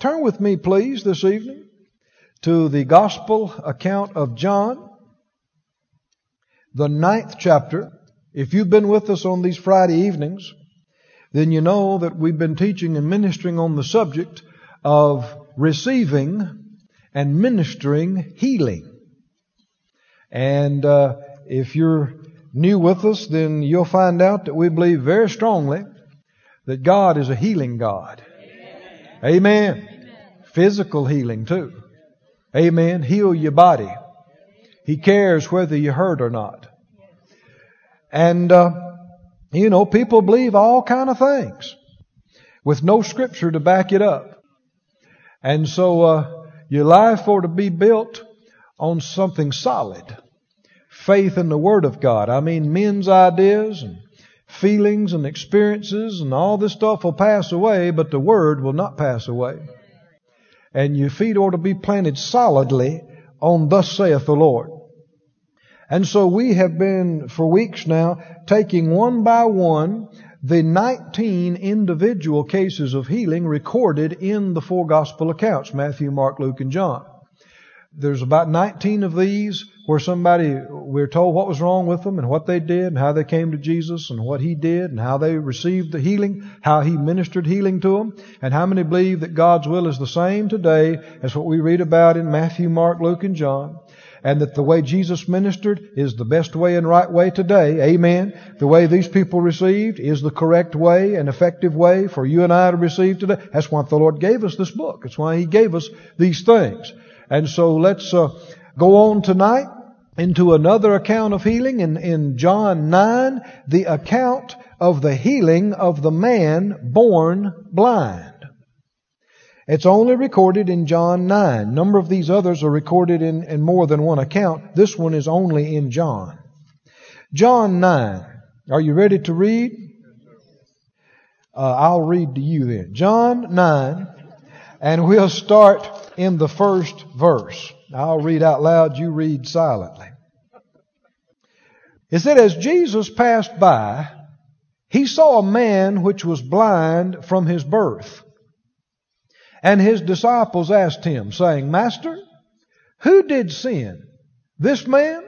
Turn with me, please, this evening to the Gospel account of John, the ninth chapter. If you've been with us on these Friday evenings, then you know that we've been teaching and ministering on the subject of receiving and ministering healing. And uh, if you're new with us, then you'll find out that we believe very strongly that God is a healing God. Amen. Amen. Physical healing too. Amen. Heal your body. He cares whether you hurt or not. And, uh, you know, people believe all kind of things with no scripture to back it up. And so, uh, your life ought to be built on something solid. Faith in the Word of God. I mean, men's ideas and feelings and experiences and all this stuff will pass away, but the Word will not pass away. And your feet ought to be planted solidly on thus saith the Lord. And so we have been for weeks now taking one by one the 19 individual cases of healing recorded in the four gospel accounts, Matthew, Mark, Luke, and John. There's about 19 of these where somebody, we're told what was wrong with them and what they did and how they came to Jesus and what He did and how they received the healing, how He ministered healing to them, and how many believe that God's will is the same today as what we read about in Matthew, Mark, Luke, and John and that the way Jesus ministered is the best way and right way today. Amen. The way these people received is the correct way and effective way for you and I to receive today. That's why the Lord gave us this book. That's why He gave us these things. And so let's uh, go on tonight into another account of healing in, in John 9, the account of the healing of the man born blind. It's only recorded in John 9. A number of these others are recorded in, in more than one account. This one is only in John. John 9. Are you ready to read? Uh, I'll read to you then. John 9, and we'll start in the first verse. I'll read out loud, you read silently. It said, As Jesus passed by, he saw a man which was blind from his birth. And his disciples asked him, saying, Master, who did sin, this man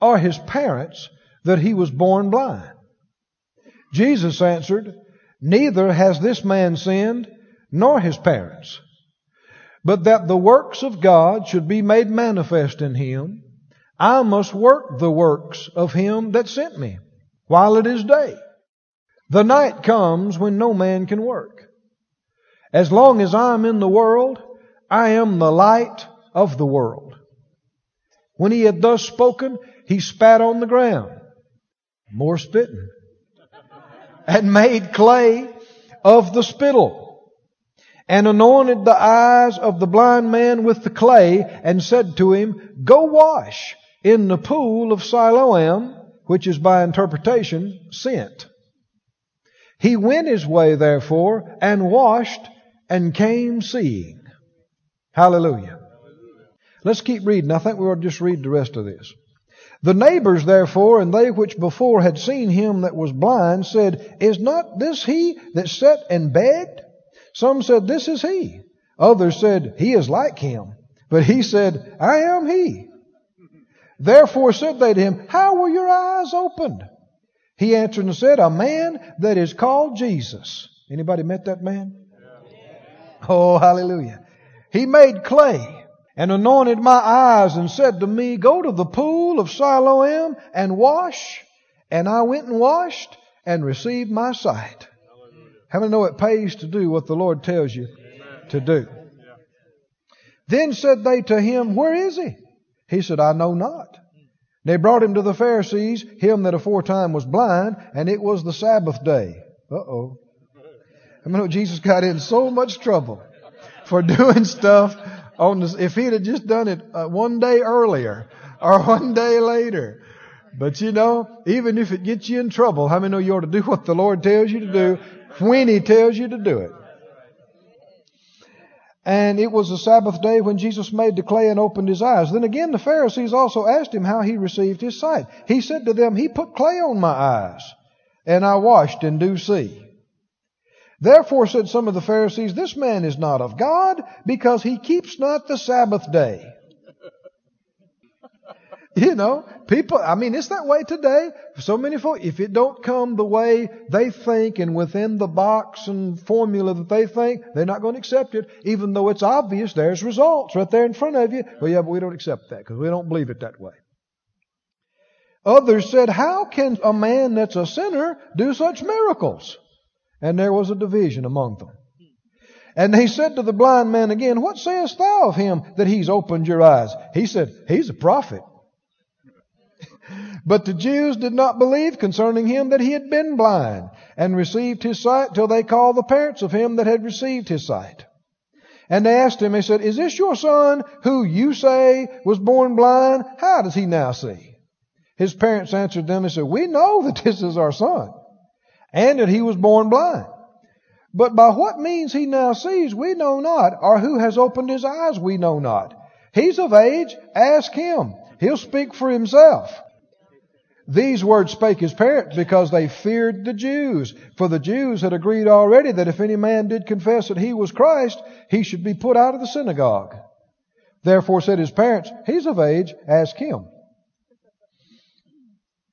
or his parents, that he was born blind? Jesus answered, Neither has this man sinned, nor his parents, but that the works of God should be made manifest in him. I must work the works of him that sent me while it is day. The night comes when no man can work. As long as I'm in the world, I am the light of the world. When he had thus spoken, he spat on the ground. More spitting. And made clay of the spittle. And anointed the eyes of the blind man with the clay and said to him, Go wash in the pool of Siloam, which is by interpretation sent. He went his way therefore and washed and came seeing. Hallelujah. Let's keep reading. I think we'll just read the rest of this. The neighbors therefore, and they which before had seen him that was blind, said, Is not this he that sat and begged? Some said, This is he. Others said, He is like him. But he said, I am he. Therefore said they to him, How were your eyes opened? He answered and said, A man that is called Jesus. Anybody met that man? Oh, hallelujah. He made clay and anointed my eyes and said to me, Go to the pool of Siloam and wash. And I went and washed and received my sight. How many know it pays to do what the Lord tells you to do? Then said they to him, Where is he? He said, I know not. They brought him to the Pharisees, him that aforetime was blind, and it was the Sabbath day. Uh oh. I mean, Jesus got in so much trouble for doing stuff on this. If he'd have just done it uh, one day earlier or one day later. But you know, even if it gets you in trouble, how many know you ought to do what the Lord tells you to do when He tells you to do it? And it was the Sabbath day when Jesus made the clay and opened his eyes. Then again, the Pharisees also asked him how he received his sight. He said to them, He put clay on my eyes, and I washed and do see. Therefore said some of the Pharisees, This man is not of God, because he keeps not the Sabbath day. You know, people, I mean, it's that way today. So many folks, if it don't come the way they think and within the box and formula that they think, they're not going to accept it, even though it's obvious there's results right there in front of you. Well, yeah, but we don't accept that because we don't believe it that way. Others said, how can a man that's a sinner do such miracles? And there was a division among them. And he said to the blind man again, What sayest thou of him that he's opened your eyes? He said, He's a prophet. But the Jews did not believe concerning him that he had been blind and received his sight till they called the parents of him that had received his sight. And they asked him, they said, Is this your son who you say was born blind? How does he now see? His parents answered them and said, We know that this is our son and that he was born blind. But by what means he now sees, we know not, or who has opened his eyes, we know not. He's of age, ask him. He'll speak for himself. These words spake his parents because they feared the Jews. For the Jews had agreed already that if any man did confess that he was Christ, he should be put out of the synagogue. Therefore said his parents, He's of age, ask him.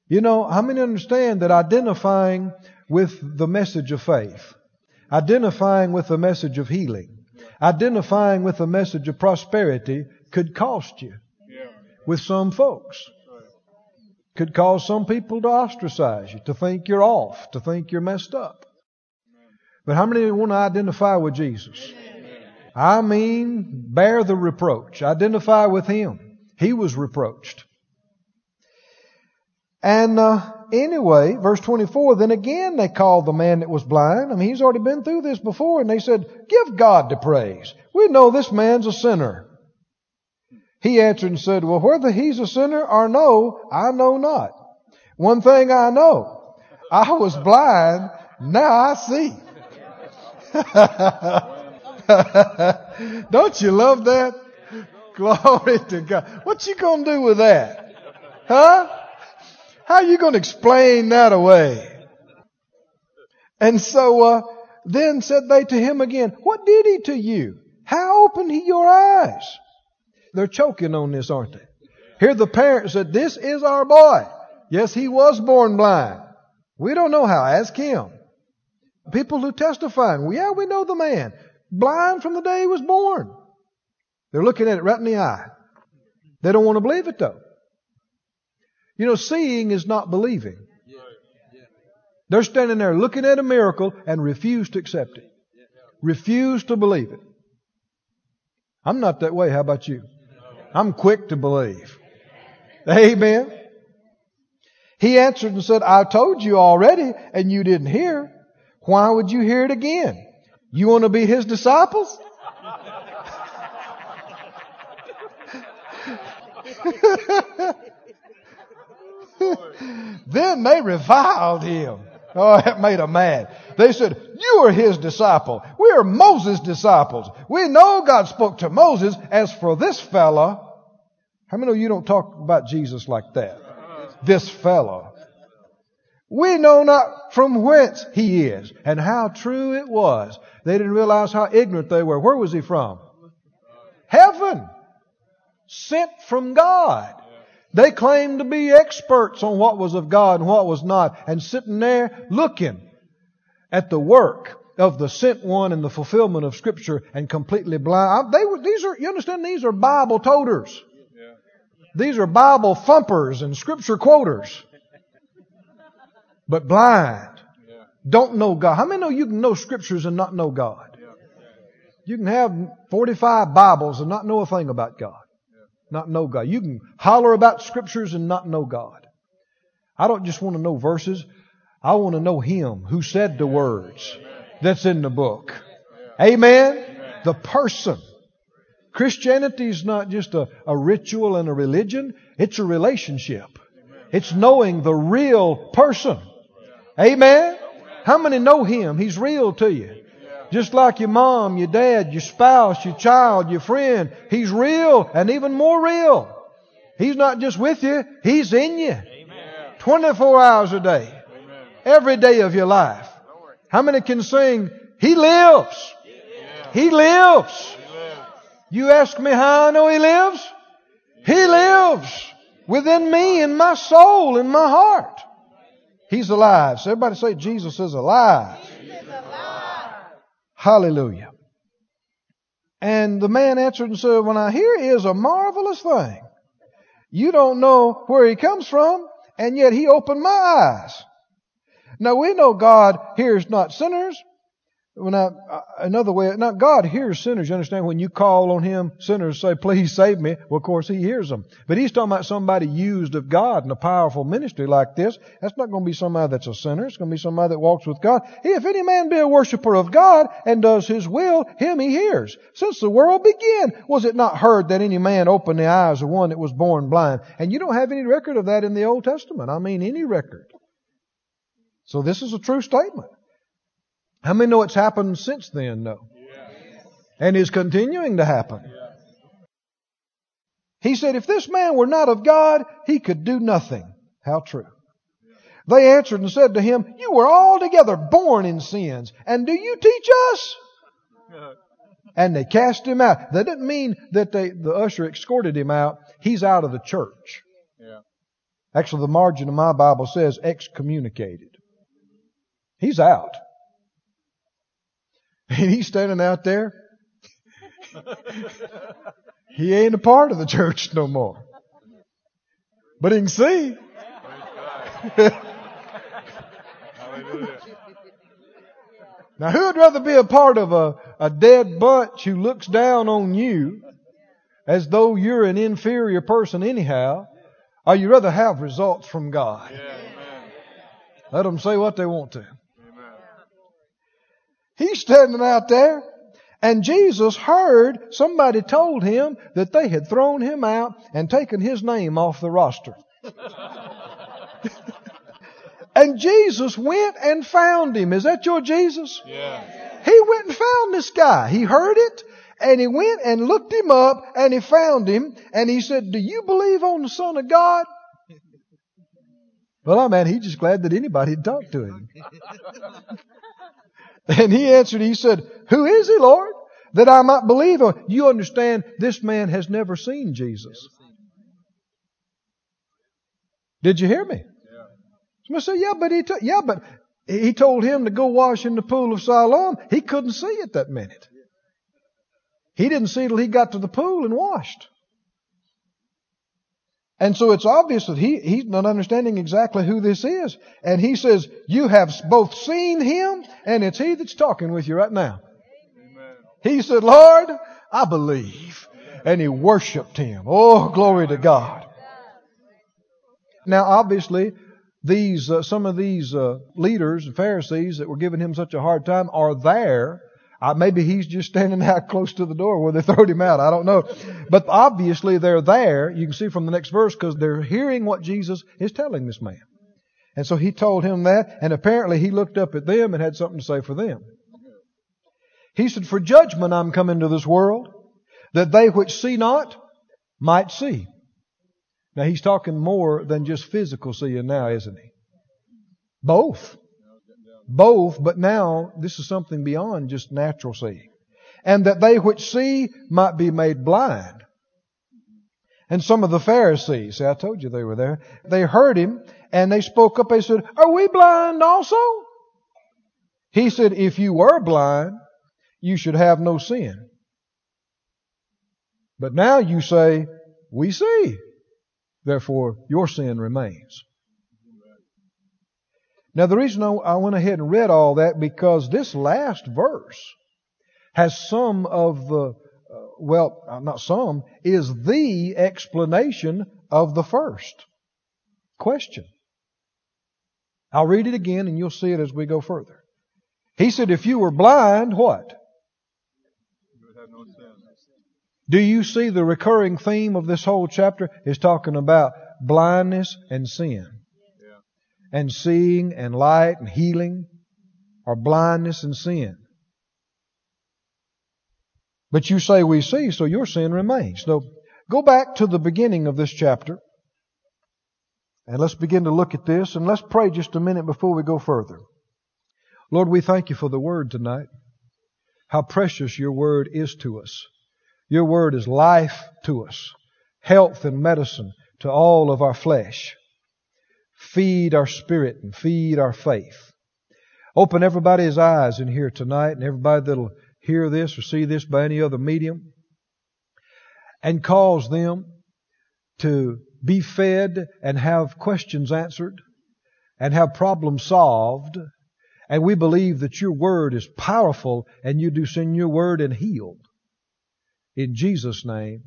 You know, how many understand that identifying with the message of faith, identifying with the message of healing, identifying with the message of prosperity could cost you with some folks? Could cause some people to ostracize you, to think you're off, to think you're messed up. But how many want to identify with Jesus? I mean, bear the reproach. Identify with Him. He was reproached. And uh, anyway, verse 24, then again they called the man that was blind. I mean, he's already been through this before, and they said, Give God the praise. We know this man's a sinner. He answered and said, Well, whether he's a sinner or no, I know not. One thing I know, I was blind, now I see. Don't you love that? Glory to God. What you gonna do with that? Huh? How you gonna explain that away? And so, uh, then said they to him again, What did he to you? How opened he your eyes? They're choking on this, aren't they? Here the parents said, This is our boy. Yes, he was born blind. We don't know how. Ask him. People who testify, well, yeah, we know the man. Blind from the day he was born. They're looking at it right in the eye. They don't want to believe it though. You know, seeing is not believing. They're standing there looking at a miracle and refuse to accept it. Refuse to believe it. I'm not that way. How about you? I'm quick to believe. Amen. He answered and said, I told you already and you didn't hear. Why would you hear it again? You want to be his disciples? then they reviled him. Oh, that made them mad. They said, You are his disciple. We are Moses' disciples. We know God spoke to Moses. As for this fella, how many of you don't talk about Jesus like that? This fellow. We know not from whence he is. And how true it was. They didn't realize how ignorant they were. Where was he from? Heaven. Sent from God. They claimed to be experts on what was of God and what was not, and sitting there looking at the work of the sent one and the fulfillment of Scripture and completely blind. They were, these are, you understand, these are Bible toters. These are Bible thumpers and Scripture quoters. But blind. Don't know God. How many know you can know Scriptures and not know God? You can have 45 Bibles and not know a thing about God not know God. You can holler about scriptures and not know God. I don't just want to know verses. I want to know Him who said the words that's in the book. Amen? The person. Christianity is not just a, a ritual and a religion. It's a relationship. It's knowing the real person. Amen? How many know Him? He's real to you. Just like your mom, your dad, your spouse, your child, your friend. He's real and even more real. He's not just with you, He's in you. 24 hours a day. Every day of your life. How many can sing, He lives. He lives. You ask me how I know He lives? He lives within me, in my soul, in my heart. He's alive. So everybody say Jesus is alive. Jesus is alive. Hallelujah. And the man answered and said, When I hear is a marvelous thing. You don't know where he comes from, and yet he opened my eyes. Now we know God hears not sinners, when I, another way, now God hears sinners. You understand? When you call on Him, sinners say, please save me. Well, of course, He hears them. But He's talking about somebody used of God in a powerful ministry like this. That's not going to be somebody that's a sinner. It's going to be somebody that walks with God. If any man be a worshiper of God and does His will, him He hears. Since the world began, was it not heard that any man opened the eyes of one that was born blind? And you don't have any record of that in the Old Testament. I mean, any record. So this is a true statement. How many know it's happened since then, though? And is continuing to happen. He said, if this man were not of God, he could do nothing. How true. They answered and said to him, You were altogether born in sins, and do you teach us? And they cast him out. That didn't mean that they, the usher escorted him out. He's out of the church. Actually, the margin of my Bible says excommunicated. He's out. And he's standing out there. he ain't a part of the church no more. But he can see. now, who would rather be a part of a, a dead bunch who looks down on you as though you're an inferior person anyhow, or you rather have results from God? Let them say what they want to. He's standing out there. And Jesus heard somebody told him that they had thrown him out and taken his name off the roster. and Jesus went and found him. Is that your Jesus? Yeah. He went and found this guy. He heard it and he went and looked him up and he found him and he said, Do you believe on the Son of God? Well, I mean, he's just glad that anybody had talked to him. And he answered, he said, Who is he, Lord? That I might believe him. You understand, this man has never seen Jesus. Did you hear me? Yeah. Somebody said, Yeah, but he, t- yeah, but he told him to go wash in the pool of Siloam. He couldn't see it that minute. He didn't see till he got to the pool and washed. And so it's obvious that he, he's not understanding exactly who this is. And he says, you have both seen him and it's he that's talking with you right now. Amen. He said, Lord, I believe. And he worshiped him. Oh, glory to God. Now, obviously, these, uh, some of these uh, leaders and Pharisees that were giving him such a hard time are there uh, maybe he's just standing out close to the door where they throwed him out. I don't know. But obviously they're there. You can see from the next verse because they're hearing what Jesus is telling this man. And so he told him that, and apparently he looked up at them and had something to say for them. He said, For judgment I'm come into this world, that they which see not might see. Now he's talking more than just physical seeing now, isn't he? Both. Both, but now this is something beyond just natural seeing. And that they which see might be made blind. And some of the Pharisees, see, I told you they were there, they heard him and they spoke up. They said, Are we blind also? He said, If you were blind, you should have no sin. But now you say, We see. Therefore, your sin remains. Now, the reason I went ahead and read all that because this last verse has some of the, uh, well, uh, not some, is the explanation of the first question. I'll read it again and you'll see it as we go further. He said, if you were blind, what? Do you see the recurring theme of this whole chapter is talking about blindness and sin? And seeing and light and healing or blindness and sin. But you say we see, so your sin remains. So go back to the beginning of this chapter and let's begin to look at this and let's pray just a minute before we go further. Lord, we thank you for the word tonight. how precious your word is to us. Your word is life to us, health and medicine to all of our flesh. Feed our spirit and feed our faith. Open everybody's eyes in here tonight and everybody that'll hear this or see this by any other medium and cause them to be fed and have questions answered and have problems solved. And we believe that your word is powerful and you do send your word and heal. In Jesus' name,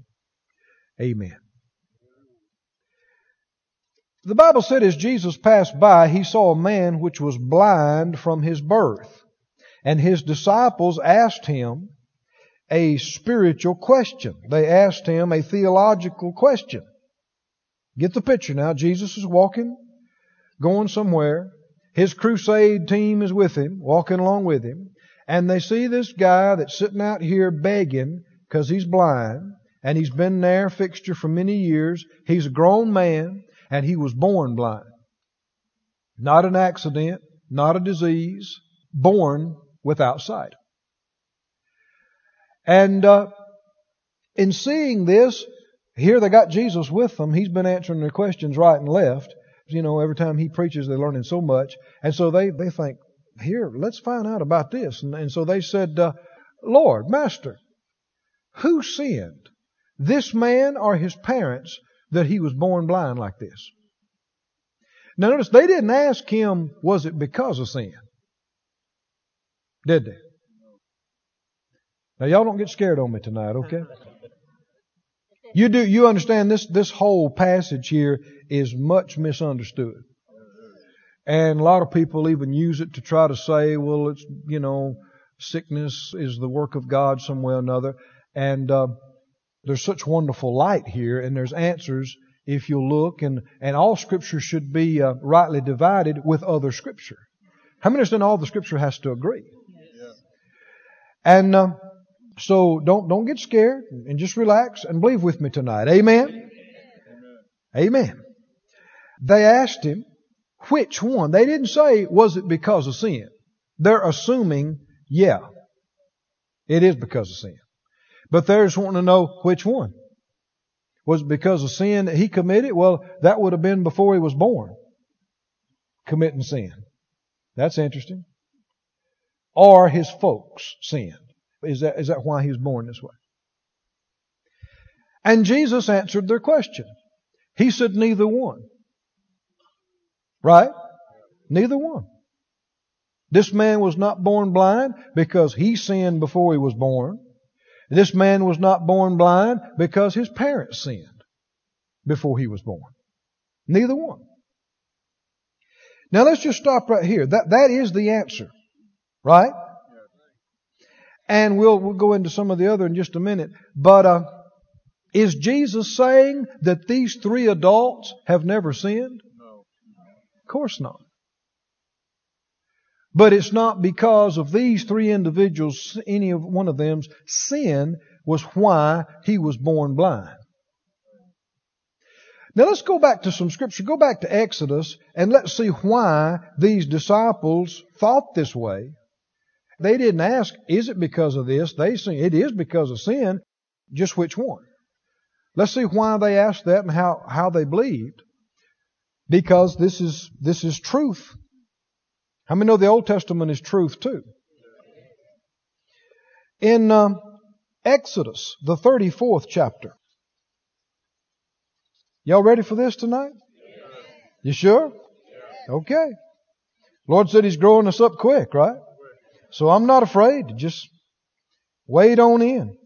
amen. The Bible said as Jesus passed by, he saw a man which was blind from his birth. And his disciples asked him a spiritual question. They asked him a theological question. Get the picture now. Jesus is walking, going somewhere. His crusade team is with him, walking along with him. And they see this guy that's sitting out here begging because he's blind. And he's been there fixture for many years. He's a grown man and he was born blind. Not an accident, not a disease, born without sight. And uh, in seeing this, here they got Jesus with them. He's been answering their questions right and left. You know, every time he preaches, they're learning so much. And so they, they think, here, let's find out about this. And, and so they said, uh, Lord, Master, who sinned? This man or his parents that he was born blind like this? Now notice, they didn't ask him, was it because of sin? Did they? Now y'all don't get scared on me tonight, okay? You do, you understand this, this whole passage here is much misunderstood. And a lot of people even use it to try to say, well, it's, you know, sickness is the work of God some way or another. And, uh, there's such wonderful light here and there's answers if you'll look and, and all scripture should be uh, rightly divided with other scripture. How many understand all the scripture has to agree? Yes. And, uh, so don't, don't get scared and just relax and believe with me tonight. Amen? Amen. Amen. They asked him, which one? They didn't say, was it because of sin? They're assuming, yeah, it is because of sin. But they're just wanting to know which one. Was it because of sin that he committed? Well, that would have been before he was born. Committing sin. That's interesting. Or his folks sinned. Is that, is that why he was born this way? And Jesus answered their question. He said, neither one. Right? Neither one. This man was not born blind because he sinned before he was born. This man was not born blind because his parents sinned before he was born. Neither one. Now let's just stop right here. That, that is the answer. Right? And we'll, we'll go into some of the other in just a minute. But, uh, is Jesus saying that these three adults have never sinned? No. Of course not. But it's not because of these three individuals, any of one of them's sin was why he was born blind. Now let's go back to some scripture. Go back to Exodus and let's see why these disciples thought this way they didn't ask, is it because of this? They say it is because of sin. Just which one? Let's see why they asked that and how, how they believed. Because this is, this is truth. How many know the Old Testament is truth too? In um, Exodus, the 34th chapter. Y'all ready for this tonight? You sure? Okay. Lord said He's growing us up quick, right? So I'm not afraid to just wade on in.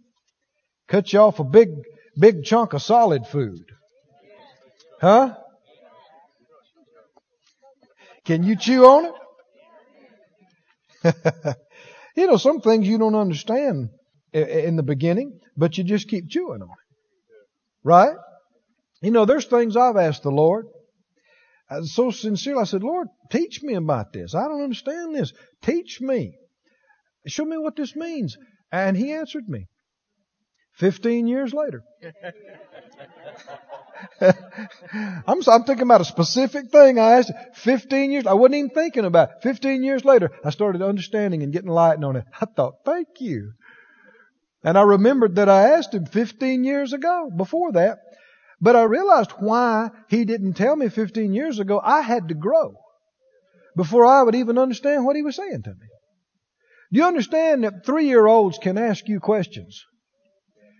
Cut you off a big, big chunk of solid food. Huh? Can you chew on it? you know, some things you don't understand in the beginning, but you just keep chewing on it. Right? You know, there's things I've asked the Lord. So sincerely, I said, Lord, teach me about this. I don't understand this. Teach me. Show me what this means. And he answered me. Fifteen years later. I'm, I'm thinking about a specific thing I asked 15 years. I wasn't even thinking about it. 15 years later, I started understanding and getting light on it. I thought, thank you. And I remembered that I asked him 15 years ago before that. But I realized why he didn't tell me 15 years ago. I had to grow before I would even understand what he was saying to me. Do you understand that three year olds can ask you questions?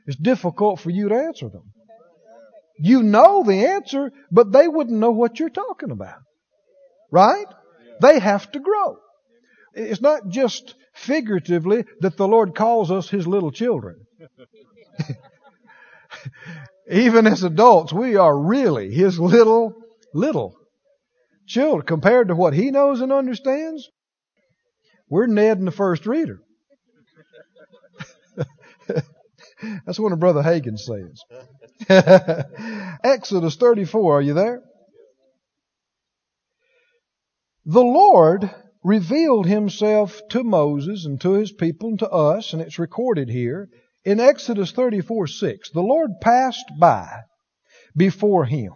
It's difficult for you to answer them. You know the answer, but they wouldn't know what you're talking about. Right? They have to grow. It's not just figuratively that the Lord calls us His little children. Even as adults, we are really His little, little children. Compared to what He knows and understands, we're Ned and the first reader. That's what of Brother Hagin says. Exodus 34, are you there? The Lord revealed himself to Moses and to his people and to us, and it's recorded here in Exodus 34 6. The Lord passed by before him.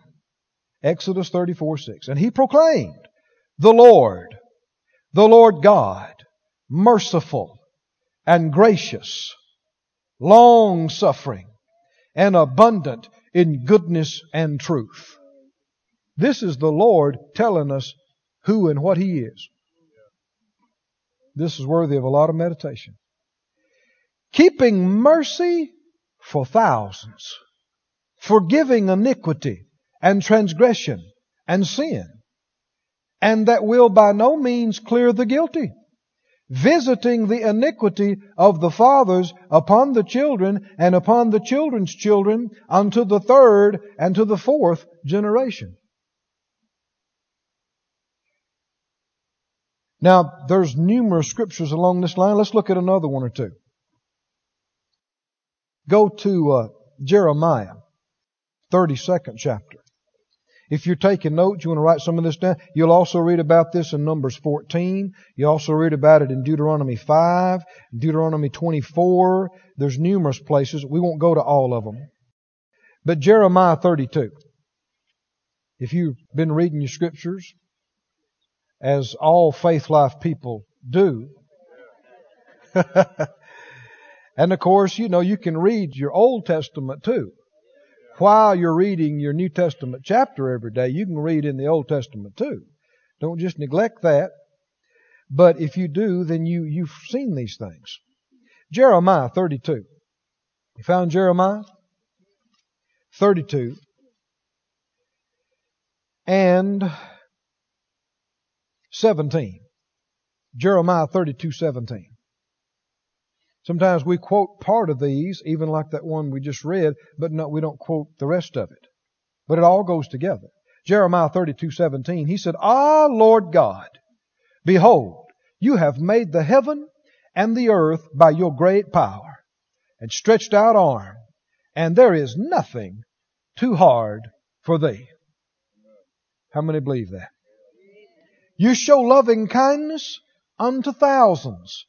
Exodus 34 6. And he proclaimed, The Lord, the Lord God, merciful and gracious, long suffering, and abundant in goodness and truth. This is the Lord telling us who and what He is. This is worthy of a lot of meditation. Keeping mercy for thousands, forgiving iniquity and transgression and sin, and that will by no means clear the guilty visiting the iniquity of the fathers upon the children and upon the children's children unto the third and to the fourth generation. Now, there's numerous scriptures along this line. Let's look at another one or two. Go to uh, Jeremiah, 32nd chapter. If you're taking notes, you want to write some of this down. You'll also read about this in Numbers 14. You also read about it in Deuteronomy 5, Deuteronomy 24. There's numerous places. We won't go to all of them. But Jeremiah 32. If you've been reading your scriptures, as all faith life people do, and of course, you know, you can read your Old Testament too while you're reading your New Testament chapter every day, you can read in the Old Testament too. Don't just neglect that. But if you do, then you, you've seen these things. Jeremiah 32. You found Jeremiah? 32. And 17. Jeremiah 32, 17. Sometimes we quote part of these, even like that one we just read, but no, we don't quote the rest of it. But it all goes together. Jeremiah 32:17, he said, "Ah, Lord God, behold, you have made the heaven and the earth by your great power and stretched out arm, and there is nothing too hard for thee." How many believe that? You show loving kindness unto thousands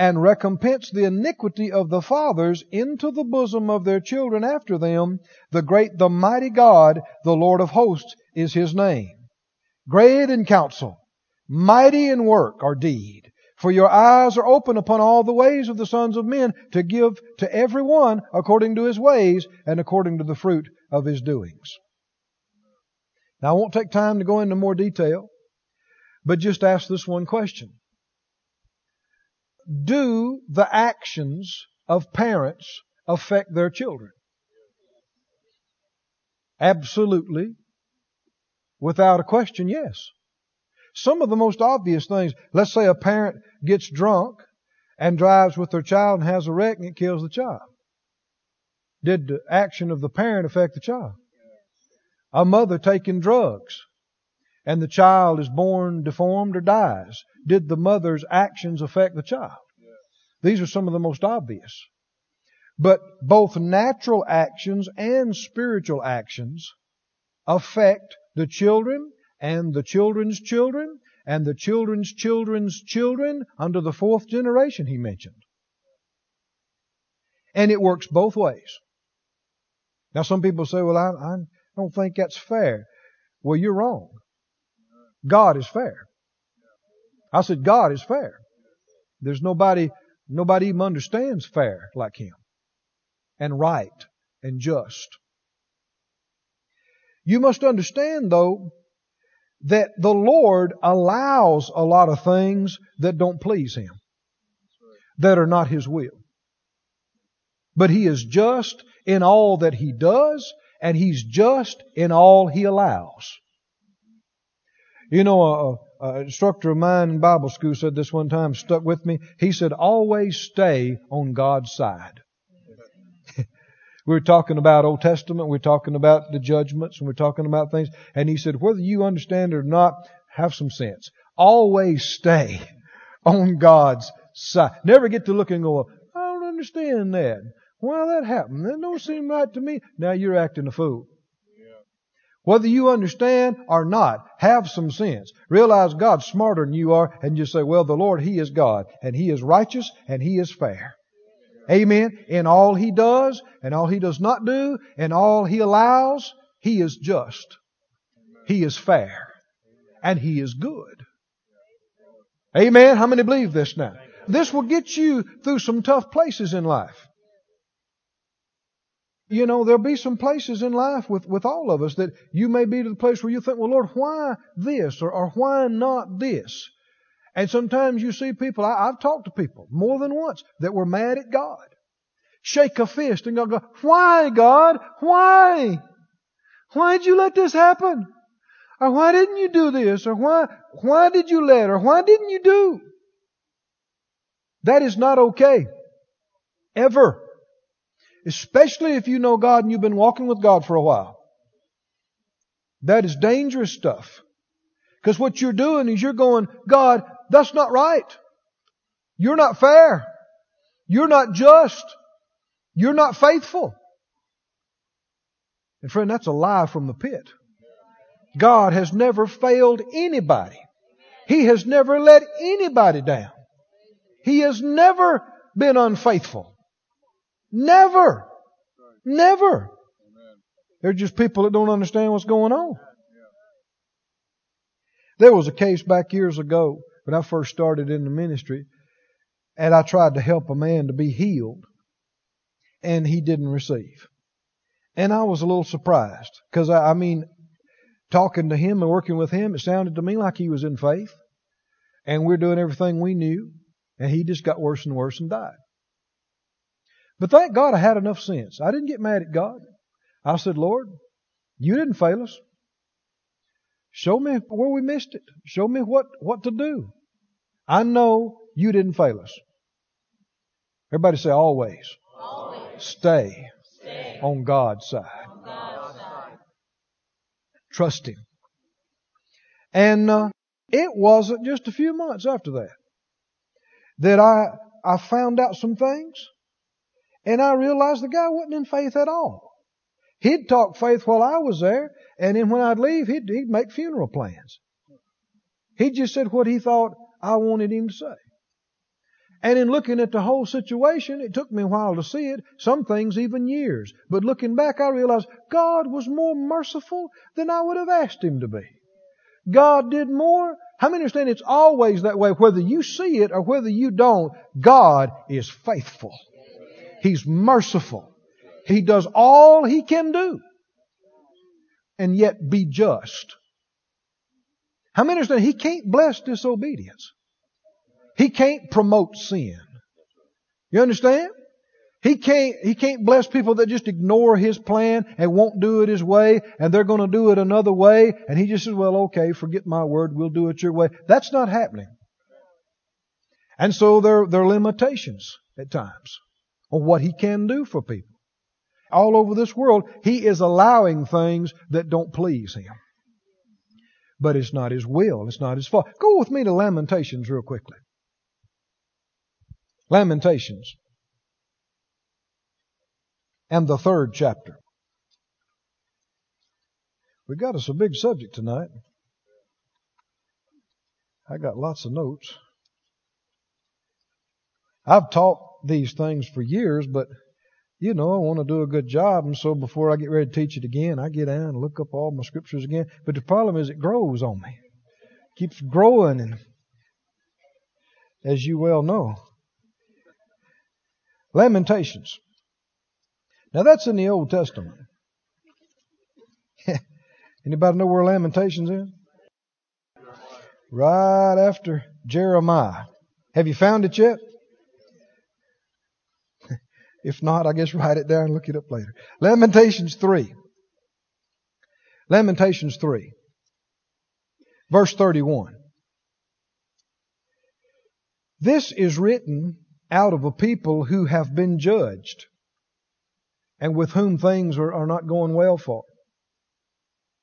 and recompense the iniquity of the fathers into the bosom of their children after them. The great, the mighty God, the Lord of hosts, is his name. Great in counsel, mighty in work or deed. For your eyes are open upon all the ways of the sons of men to give to every one according to his ways and according to the fruit of his doings. Now I won't take time to go into more detail, but just ask this one question do the actions of parents affect their children? Absolutely. Without a question, yes. Some of the most obvious things, let's say a parent gets drunk and drives with their child and has a wreck and it kills the child. Did the action of the parent affect the child? A mother taking drugs and the child is born deformed or dies, did the mother's actions affect the child? These are some of the most obvious. But both natural actions and spiritual actions affect the children and the children's children and the children's children's children under the fourth generation he mentioned. And it works both ways. Now some people say, well, I, I don't think that's fair. Well, you're wrong. God is fair. I said, God is fair. There's nobody, nobody even understands fair like Him. And right and just. You must understand though, that the Lord allows a lot of things that don't please Him. That are not His will. But He is just in all that He does, and He's just in all He allows. You know, a, a instructor of mine in Bible school said this one time, stuck with me. He said, always stay on God's side. we were talking about Old Testament, we are talking about the judgments, and we are talking about things. And he said, whether you understand it or not, have some sense. Always stay on God's side. Never get to look and go, I don't understand that. Why that happened? That don't seem right to me. Now you're acting a fool. Whether you understand or not, have some sense. Realize God's smarter than you are and just say, well, the Lord, He is God and He is righteous and He is fair. Amen. In all He does and all He does not do and all He allows, He is just. He is fair. And He is good. Amen. How many believe this now? This will get you through some tough places in life you know, there'll be some places in life with, with all of us that you may be to the place where you think, well, Lord, why this or, or why not this? And sometimes you see people, I, have talked to people more than once that were mad at God. Shake a fist and go, why God? Why? Why did you let this happen? Or why didn't you do this? Or why, why did you let? Or why didn't you do? That is not okay. Ever. Especially if you know God and you've been walking with God for a while. That is dangerous stuff. Because what you're doing is you're going, God, that's not right. You're not fair. You're not just. You're not faithful. And friend, that's a lie from the pit. God has never failed anybody. He has never let anybody down. He has never been unfaithful. Never. Never. They're just people that don't understand what's going on. There was a case back years ago when I first started in the ministry, and I tried to help a man to be healed, and he didn't receive. And I was a little surprised because I, I mean, talking to him and working with him, it sounded to me like he was in faith, and we're doing everything we knew, and he just got worse and worse and died. But thank God I had enough sense. I didn't get mad at God. I said, Lord, you didn't fail us. Show me where we missed it. Show me what, what to do. I know you didn't fail us. Everybody say always. Always. Stay, Stay on God's side. on God's side. Trust Him. And uh, it wasn't just a few months after that that I I found out some things and I realized the guy wasn't in faith at all. He'd talk faith while I was there, and then when I'd leave, he'd, he'd make funeral plans. He just said what he thought I wanted him to say. And in looking at the whole situation, it took me a while to see it, some things even years. But looking back, I realized God was more merciful than I would have asked him to be. God did more. How many understand it's always that way? Whether you see it or whether you don't, God is faithful. He's merciful. He does all he can do. And yet be just. How many understand he can't bless disobedience? He can't promote sin. You understand? He can't, he can't bless people that just ignore his plan and won't do it his way and they're going to do it another way and he just says, well, okay, forget my word, we'll do it your way. That's not happening. And so there, there are limitations at times on what He can do for people. All over this world, He is allowing things that don't please Him. But it's not His will. It's not His fault. Go with me to Lamentations real quickly. Lamentations. And the third chapter. We got us a big subject tonight. I got lots of notes. I've taught these things for years, but you know, I want to do a good job, and so before I get ready to teach it again, I get down and look up all my scriptures again. But the problem is it grows on me. it keeps growing and as you well know. Lamentations. Now that's in the Old Testament. Anybody know where Lamentations is? Right after Jeremiah. Have you found it yet? If not, I guess write it down and look it up later. Lamentations 3. Lamentations 3. Verse 31. This is written out of a people who have been judged and with whom things are, are not going well for,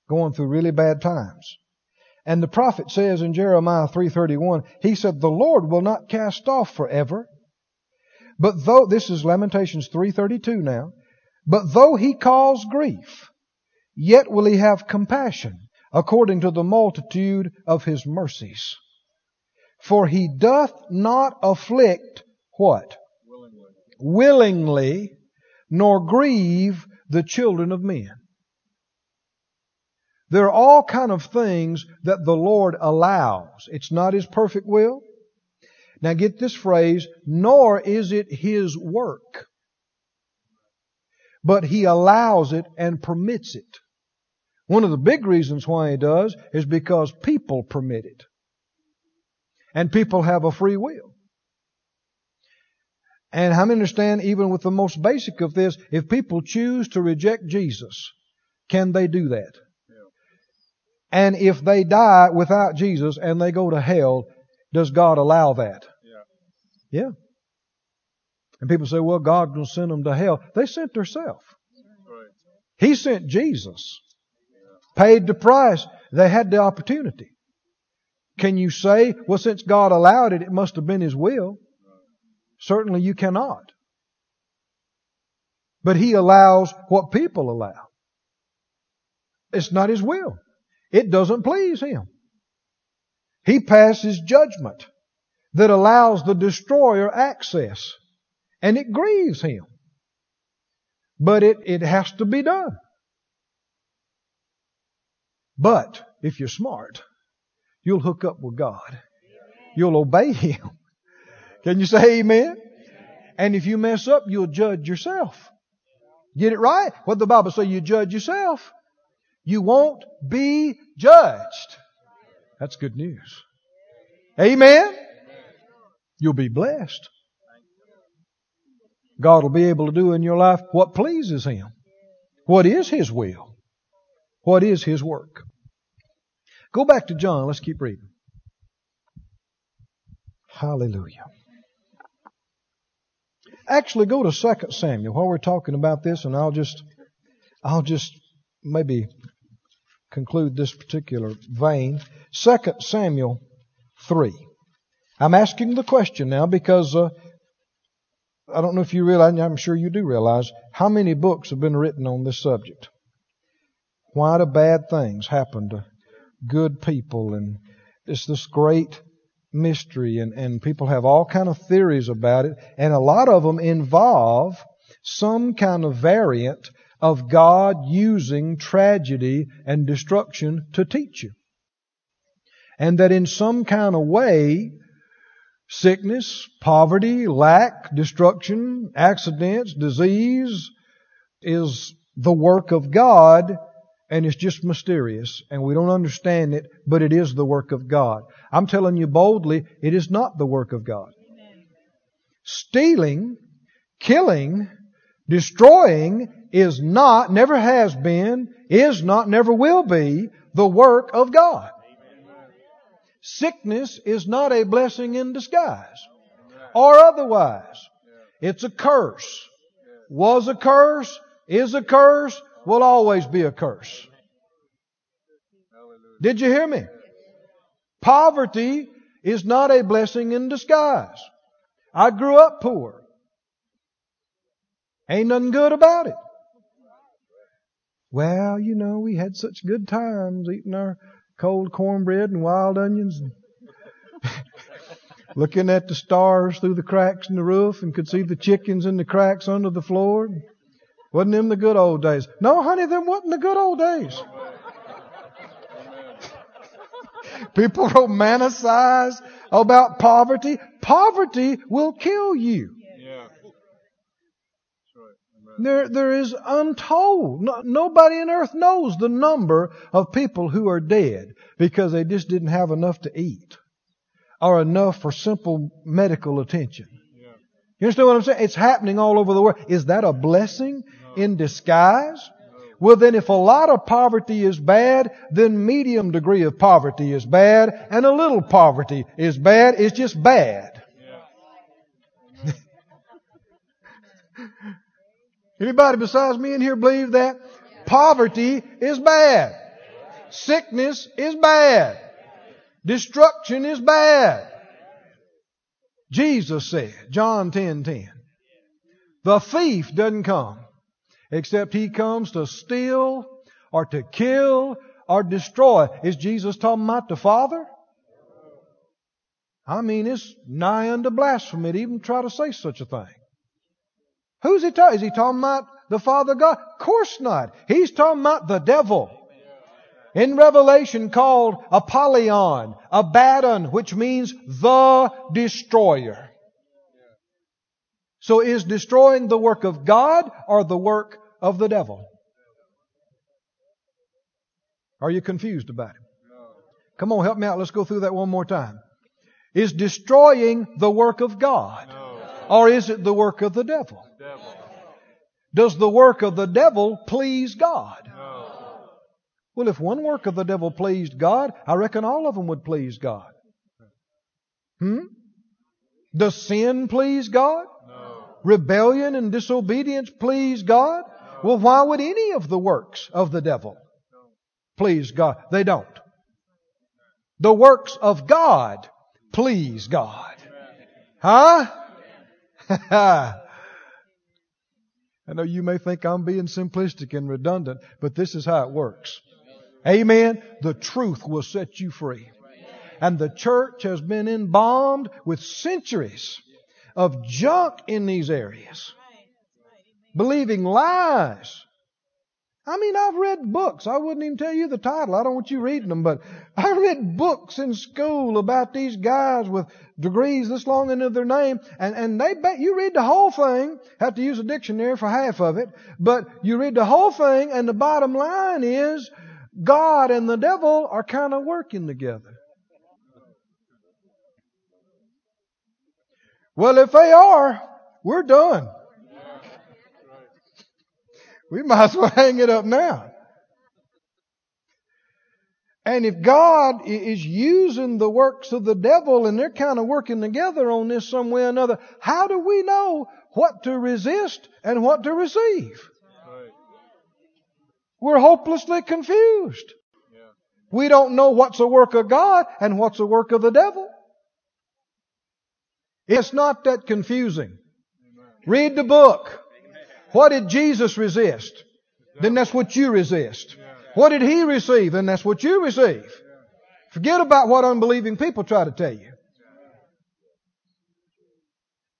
going through really bad times. And the prophet says in Jeremiah 3:31, he said, "The Lord will not cast off forever, but though this is Lamentations 3:32 now, but though he cause grief, yet will he have compassion according to the multitude of his mercies." For he doth not afflict what? Willingly. Willingly, nor grieve the children of men. There are all kind of things that the Lord allows. It's not His perfect will. Now get this phrase, nor is it His work. But He allows it and permits it. One of the big reasons why He does is because people permit it. And people have a free will. And how many understand, even with the most basic of this, if people choose to reject Jesus, can they do that? And if they die without Jesus and they go to hell, does God allow that? Yeah. Yeah. And people say, well, God will send them to hell. They sent themselves. Right. He sent Jesus. Paid the price. They had the opportunity. Can you say, well, since God allowed it, it must have been His will? Certainly you cannot. But He allows what people allow. It's not His will. It doesn't please Him. He passes judgment that allows the destroyer access. And it grieves Him. But it, it has to be done. But if you're smart, you'll hook up with God. You'll obey Him. Can you say amen? And if you mess up, you'll judge yourself. Get it right? What the Bible say? You judge yourself. You won't be judged. That's good news. Amen? You'll be blessed. God will be able to do in your life what pleases Him. What is His will? What is His work? Go back to John. Let's keep reading. Hallelujah. Actually, go to 2 Samuel while we're talking about this, and I'll just, I'll just maybe conclude this particular vein. 2 Samuel 3. I'm asking the question now because uh, I don't know if you realize, I'm sure you do realize, how many books have been written on this subject. Why do bad things happen to good people? And it's this great mystery, and, and people have all kind of theories about it, and a lot of them involve some kind of variant of God using tragedy and destruction to teach you. And that in some kind of way, sickness, poverty, lack, destruction, accidents, disease is the work of God and it's just mysterious and we don't understand it, but it is the work of God. I'm telling you boldly, it is not the work of God. Stealing, killing, destroying is not, never has been, is not, never will be the work of God. Sickness is not a blessing in disguise or otherwise. It's a curse. Was a curse, is a curse, will always be a curse. Did you hear me? Poverty is not a blessing in disguise. I grew up poor. Ain't nothing good about it. Well, you know, we had such good times eating our cold cornbread and wild onions. And looking at the stars through the cracks in the roof and could see the chickens in the cracks under the floor. Wasn't them the good old days? No, honey, them wasn't the good old days. People romanticize about poverty. Poverty will kill you. Yeah. That's right. Amen. There, there is untold. No, nobody on earth knows the number of people who are dead because they just didn't have enough to eat or enough for simple medical attention. Yeah. You understand what I'm saying? It's happening all over the world. Is that a blessing in disguise? Well, then if a lot of poverty is bad, then medium degree of poverty is bad, and a little poverty is bad. It's just bad. Anybody besides me in here believe that? Poverty is bad. Sickness is bad. Destruction is bad. Jesus said, John 10 10, the thief doesn't come except he comes to steal or to kill or destroy. Is Jesus talking about the Father? I mean, it's nigh unto blasphemy to even try to say such a thing. Who's he talking? Is he talking about the Father God? Of course not. He's talking about the devil. In Revelation called Apollyon, Abaddon, which means the destroyer. So is destroying the work of God or the work of the devil? Are you confused about it? Come on, help me out. Let's go through that one more time. Is destroying the work of God or is it the work of the devil? Does the work of the devil please God? No. Well, if one work of the devil pleased God, I reckon all of them would please God. Hmm? Does sin please God? No. Rebellion and disobedience please God? Well, why would any of the works of the devil please God? They don't. The works of God please God. Huh? I know you may think I'm being simplistic and redundant, but this is how it works. Amen. The truth will set you free. And the church has been embalmed with centuries of junk in these areas. Believing lies. I mean, I've read books. I wouldn't even tell you the title. I don't want you reading them, but I read books in school about these guys with degrees this long into their name, and, and they bet you read the whole thing, have to use a dictionary for half of it, but you read the whole thing, and the bottom line is God and the devil are kind of working together. Well, if they are, we're done. We might as well hang it up now. And if God is using the works of the devil and they're kind of working together on this some way or another, how do we know what to resist and what to receive? Right. We're hopelessly confused. Yeah. We don't know what's a work of God and what's a work of the devil. It's not that confusing. Read the book. What did Jesus resist? Then that's what you resist. What did he receive? Then that's what you receive. Forget about what unbelieving people try to tell you.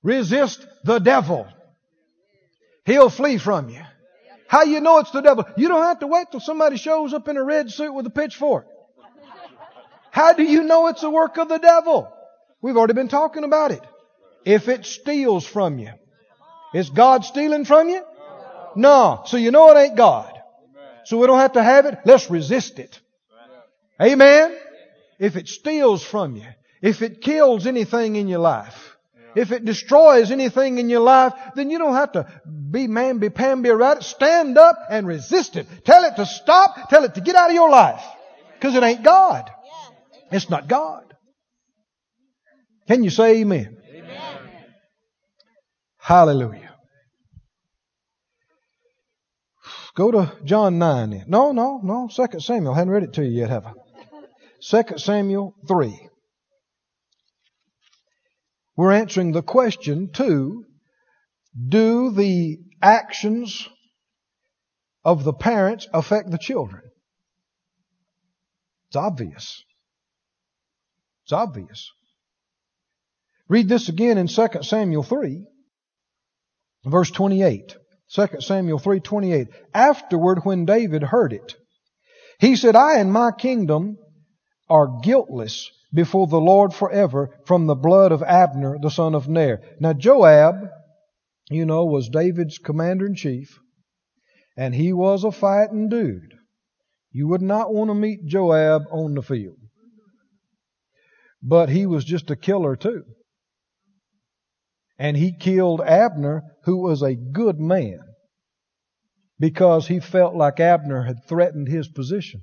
Resist the devil. He'll flee from you. How you know it's the devil? You don't have to wait till somebody shows up in a red suit with a pitchfork. How do you know it's the work of the devil? We've already been talking about it. If it steals from you, is God stealing from you? No. So you know it ain't God. So we don't have to have it. Let's resist it. Amen. If it steals from you, if it kills anything in your life, if it destroys anything in your life, then you don't have to be mamby pamby about it. Stand up and resist it. Tell it to stop. Tell it to get out of your life. Because it ain't God. It's not God. Can you say amen? Hallelujah. Go to John 9 then. No, no, no. Second Samuel. I hadn't read it to you yet, have I? Second Samuel 3. We're answering the question too, do the actions of the parents affect the children? It's obvious. It's obvious. Read this again in 2 Samuel 3, verse 28. 2 Samuel 3:28. Afterward when David heard it, he said, I and my kingdom are guiltless before the Lord forever from the blood of Abner the son of Ner. Now Joab, you know, was David's commander in chief, and he was a fighting dude. You would not want to meet Joab on the field. But he was just a killer too. And he killed Abner, who was a good man, because he felt like Abner had threatened his position.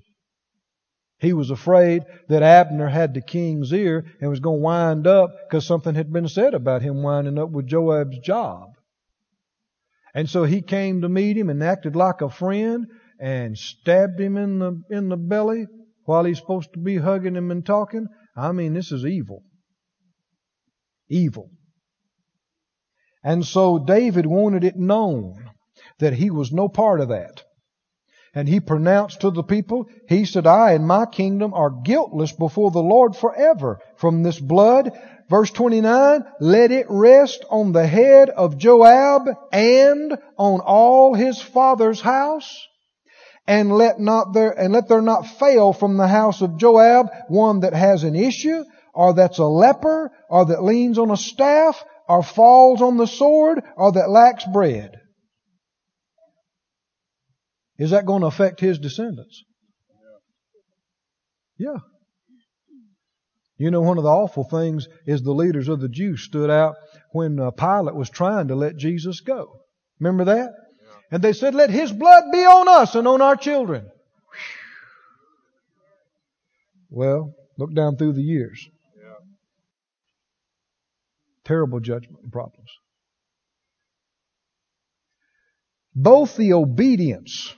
He was afraid that Abner had the king's ear and was going to wind up because something had been said about him winding up with Joab's job. And so he came to meet him and acted like a friend and stabbed him in the, in the belly while he's supposed to be hugging him and talking. I mean, this is evil. Evil. And so David wanted it known that he was no part of that. And he pronounced to the people, he said, I and my kingdom are guiltless before the Lord forever from this blood. Verse 29, let it rest on the head of Joab and on all his father's house. And let not there, and let there not fail from the house of Joab one that has an issue, or that's a leper, or that leans on a staff, or falls on the sword, or that lacks bread. Is that going to affect his descendants? Yeah. You know, one of the awful things is the leaders of the Jews stood out when uh, Pilate was trying to let Jesus go. Remember that? Yeah. And they said, let his blood be on us and on our children. Well, look down through the years. Terrible judgment and problems. Both the obedience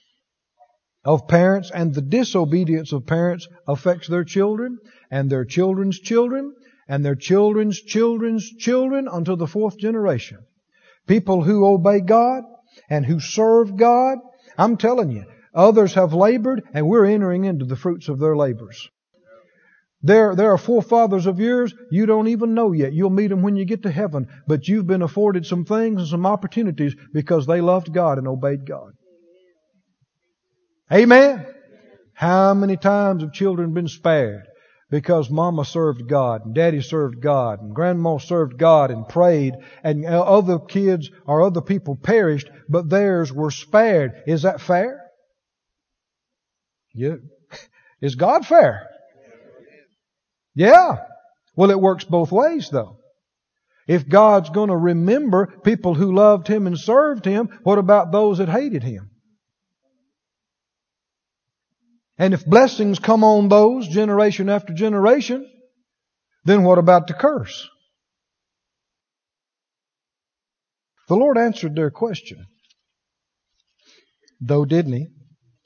of parents and the disobedience of parents affects their children and their children's children and their children's children's children until the fourth generation. People who obey God and who serve God, I'm telling you, others have labored and we're entering into the fruits of their labors. There, there are forefathers of yours you don't even know yet. You'll meet them when you get to heaven, but you've been afforded some things and some opportunities because they loved God and obeyed God. Amen? How many times have children been spared? Because mama served God and daddy served God and grandma served God and prayed and other kids or other people perished, but theirs were spared. Is that fair? Yeah. Is God fair? Yeah. Well, it works both ways though. If God's going to remember people who loved Him and served Him, what about those that hated Him? And if blessings come on those generation after generation, then what about the curse? The Lord answered their question. Though, didn't He?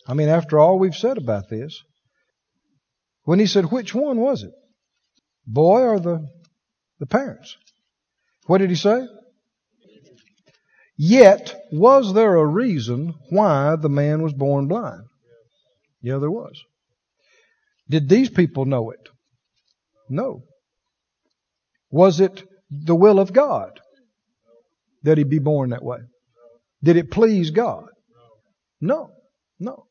I mean, after all we've said about this, when He said, which one was it? Boy or the, the parents? What did He say? Yet, was there a reason why the man was born blind? Yeah, there was. Did these people know it? No. Was it the will of God that he be born that way? Did it please God? No. No.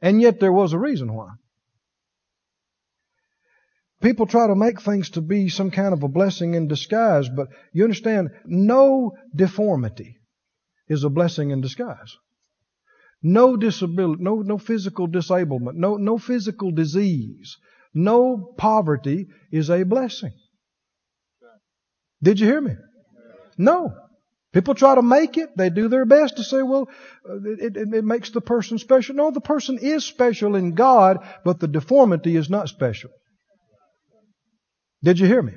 And yet there was a reason why. People try to make things to be some kind of a blessing in disguise, but you understand, no deformity is a blessing in disguise. No disability, no, no physical disablement, no, no physical disease, no poverty is a blessing. Did you hear me? No. People try to make it. They do their best to say, well, it, it, it, makes the person special. No, the person is special in God, but the deformity is not special. Did you hear me?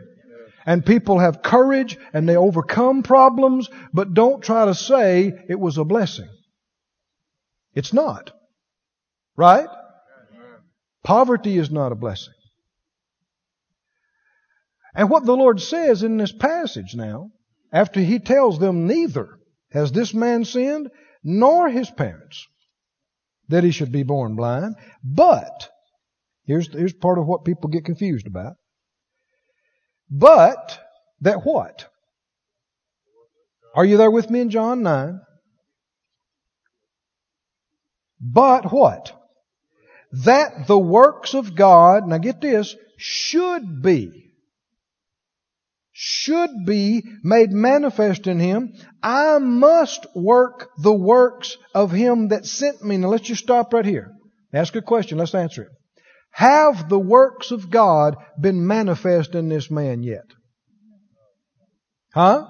And people have courage and they overcome problems, but don't try to say it was a blessing. It's not. Right? Poverty is not a blessing. And what the Lord says in this passage now, after He tells them neither has this man sinned, nor his parents, that he should be born blind, but, here's, here's part of what people get confused about, but That what? Are you there with me in John 9? But what? That the works of God, now get this, should be, should be made manifest in him. I must work the works of him that sent me. Now let's just stop right here. Ask a question, let's answer it. Have the works of God been manifest in this man yet? Huh?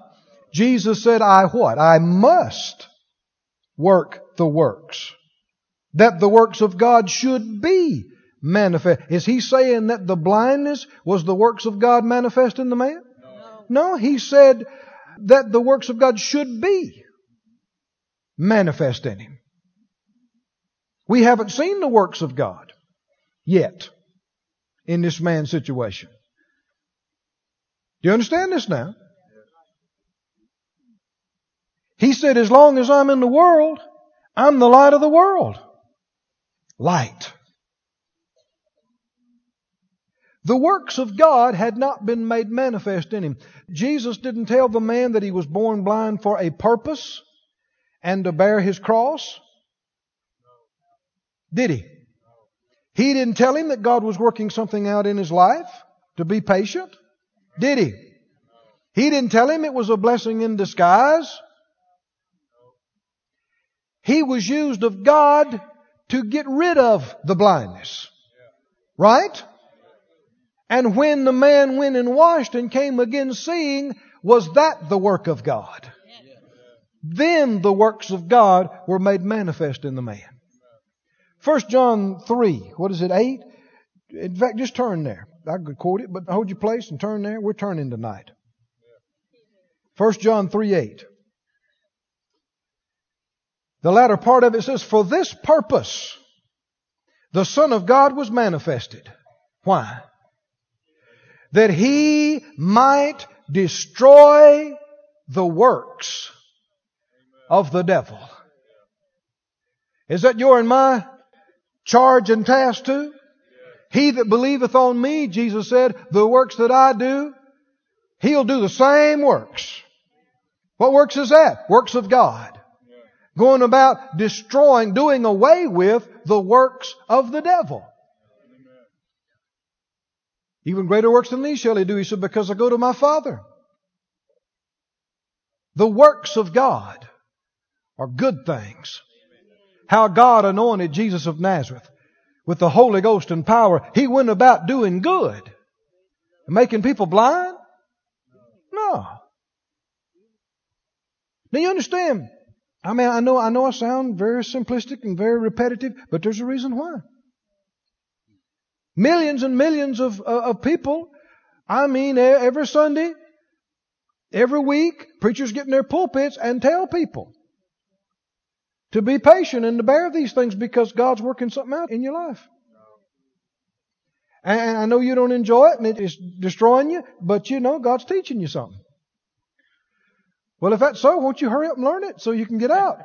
Jesus said, I what? I must work the works that the works of God should be manifest. Is he saying that the blindness was the works of God manifest in the man? No. no, he said that the works of God should be manifest in him. We haven't seen the works of God yet in this man's situation. Do you understand this now? He said, as long as I'm in the world, I'm the light of the world light. The works of God had not been made manifest in him. Jesus didn't tell the man that he was born blind for a purpose and to bear his cross. Did he? He didn't tell him that God was working something out in his life to be patient. Did he? He didn't tell him it was a blessing in disguise. He was used of God to get rid of the blindness. Right? And when the man went and washed and came again seeing, was that the work of God? Then the works of God were made manifest in the man. First John 3, what is it, 8? In fact, just turn there. I could quote it, but hold your place and turn there. We're turning tonight. First John 3, 8. The latter part of it says, For this purpose the Son of God was manifested. Why? That he might destroy the works of the devil. Is that your and my charge and task to? He that believeth on me, Jesus said, the works that I do, he'll do the same works. What works is that? Works of God going about destroying, doing away with the works of the devil. Even greater works than these shall he do, he said, because I go to my Father. The works of God are good things. How God anointed Jesus of Nazareth with the Holy Ghost and power. He went about doing good. Making people blind? No. Now you understand, I mean, I know, I know I sound very simplistic and very repetitive, but there's a reason why. Millions and millions of, uh, of people, I mean, every Sunday, every week, preachers get in their pulpits and tell people to be patient and to bear these things because God's working something out in your life. And I know you don't enjoy it and it's destroying you, but you know God's teaching you something. Well, if that's so, won't you hurry up and learn it so you can get out?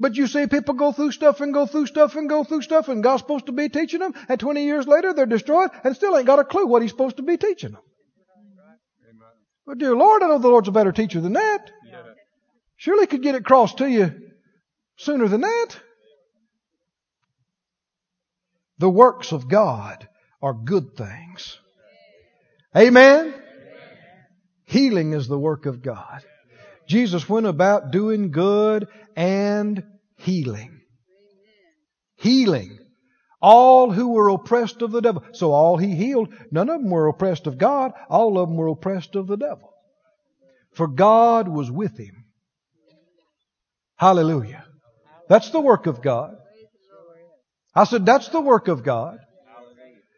But you see people go through stuff and go through stuff and go through stuff and God's supposed to be teaching them and 20 years later they're destroyed and still ain't got a clue what He's supposed to be teaching them. But dear Lord, I know the Lord's a better teacher than that. Surely He could get it across to you sooner than that. The works of God are good things. Amen? Healing is the work of God. Jesus went about doing good and healing. Healing. All who were oppressed of the devil. So all he healed, none of them were oppressed of God. All of them were oppressed of the devil. For God was with him. Hallelujah. That's the work of God. I said, that's the work of God.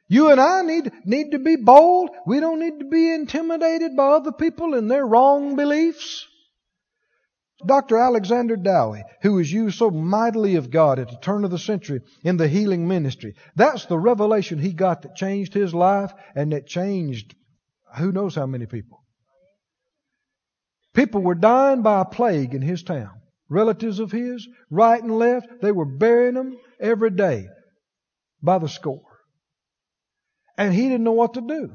You and I need, need to be bold. We don't need to be intimidated by other people and their wrong beliefs. Dr. Alexander Dowie, who was used so mightily of God at the turn of the century in the healing ministry, that's the revelation he got that changed his life and that changed who knows how many people. People were dying by a plague in his town. Relatives of his, right and left, they were burying them every day by the score. And he didn't know what to do.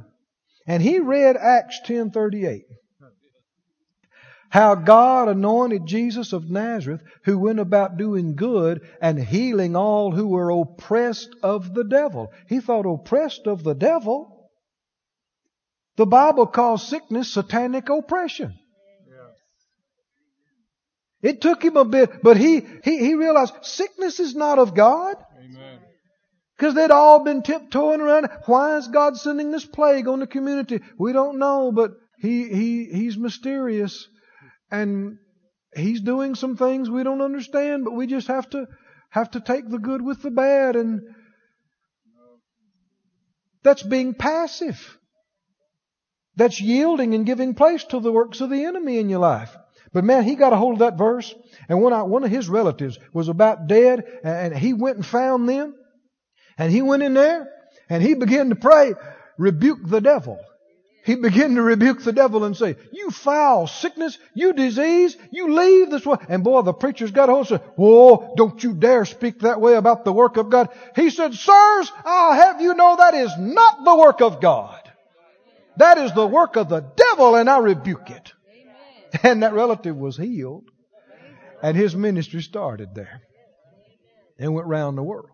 And he read Acts 10:38. How God anointed Jesus of Nazareth, who went about doing good and healing all who were oppressed of the devil. He thought oppressed of the devil. The Bible calls sickness satanic oppression. It took him a bit, but he, he, he realized sickness is not of God. Amen. Because they'd all been tiptoeing around. Why is God sending this plague on the community? We don't know, but he, he, he's mysterious. And he's doing some things we don't understand, but we just have to, have to take the good with the bad. And that's being passive. That's yielding and giving place to the works of the enemy in your life. But man, he got a hold of that verse, and one, one of his relatives was about dead, and he went and found them, and he went in there, and he began to pray, rebuke the devil. He began to rebuke the devil and say, You foul sickness, you disease, you leave this way. And boy, the preacher's got a hold of Whoa, don't you dare speak that way about the work of God. He said, Sirs, I'll have you know that is not the work of God. That is the work of the devil, and I rebuke it. And that relative was healed. And his ministry started there and went round the world.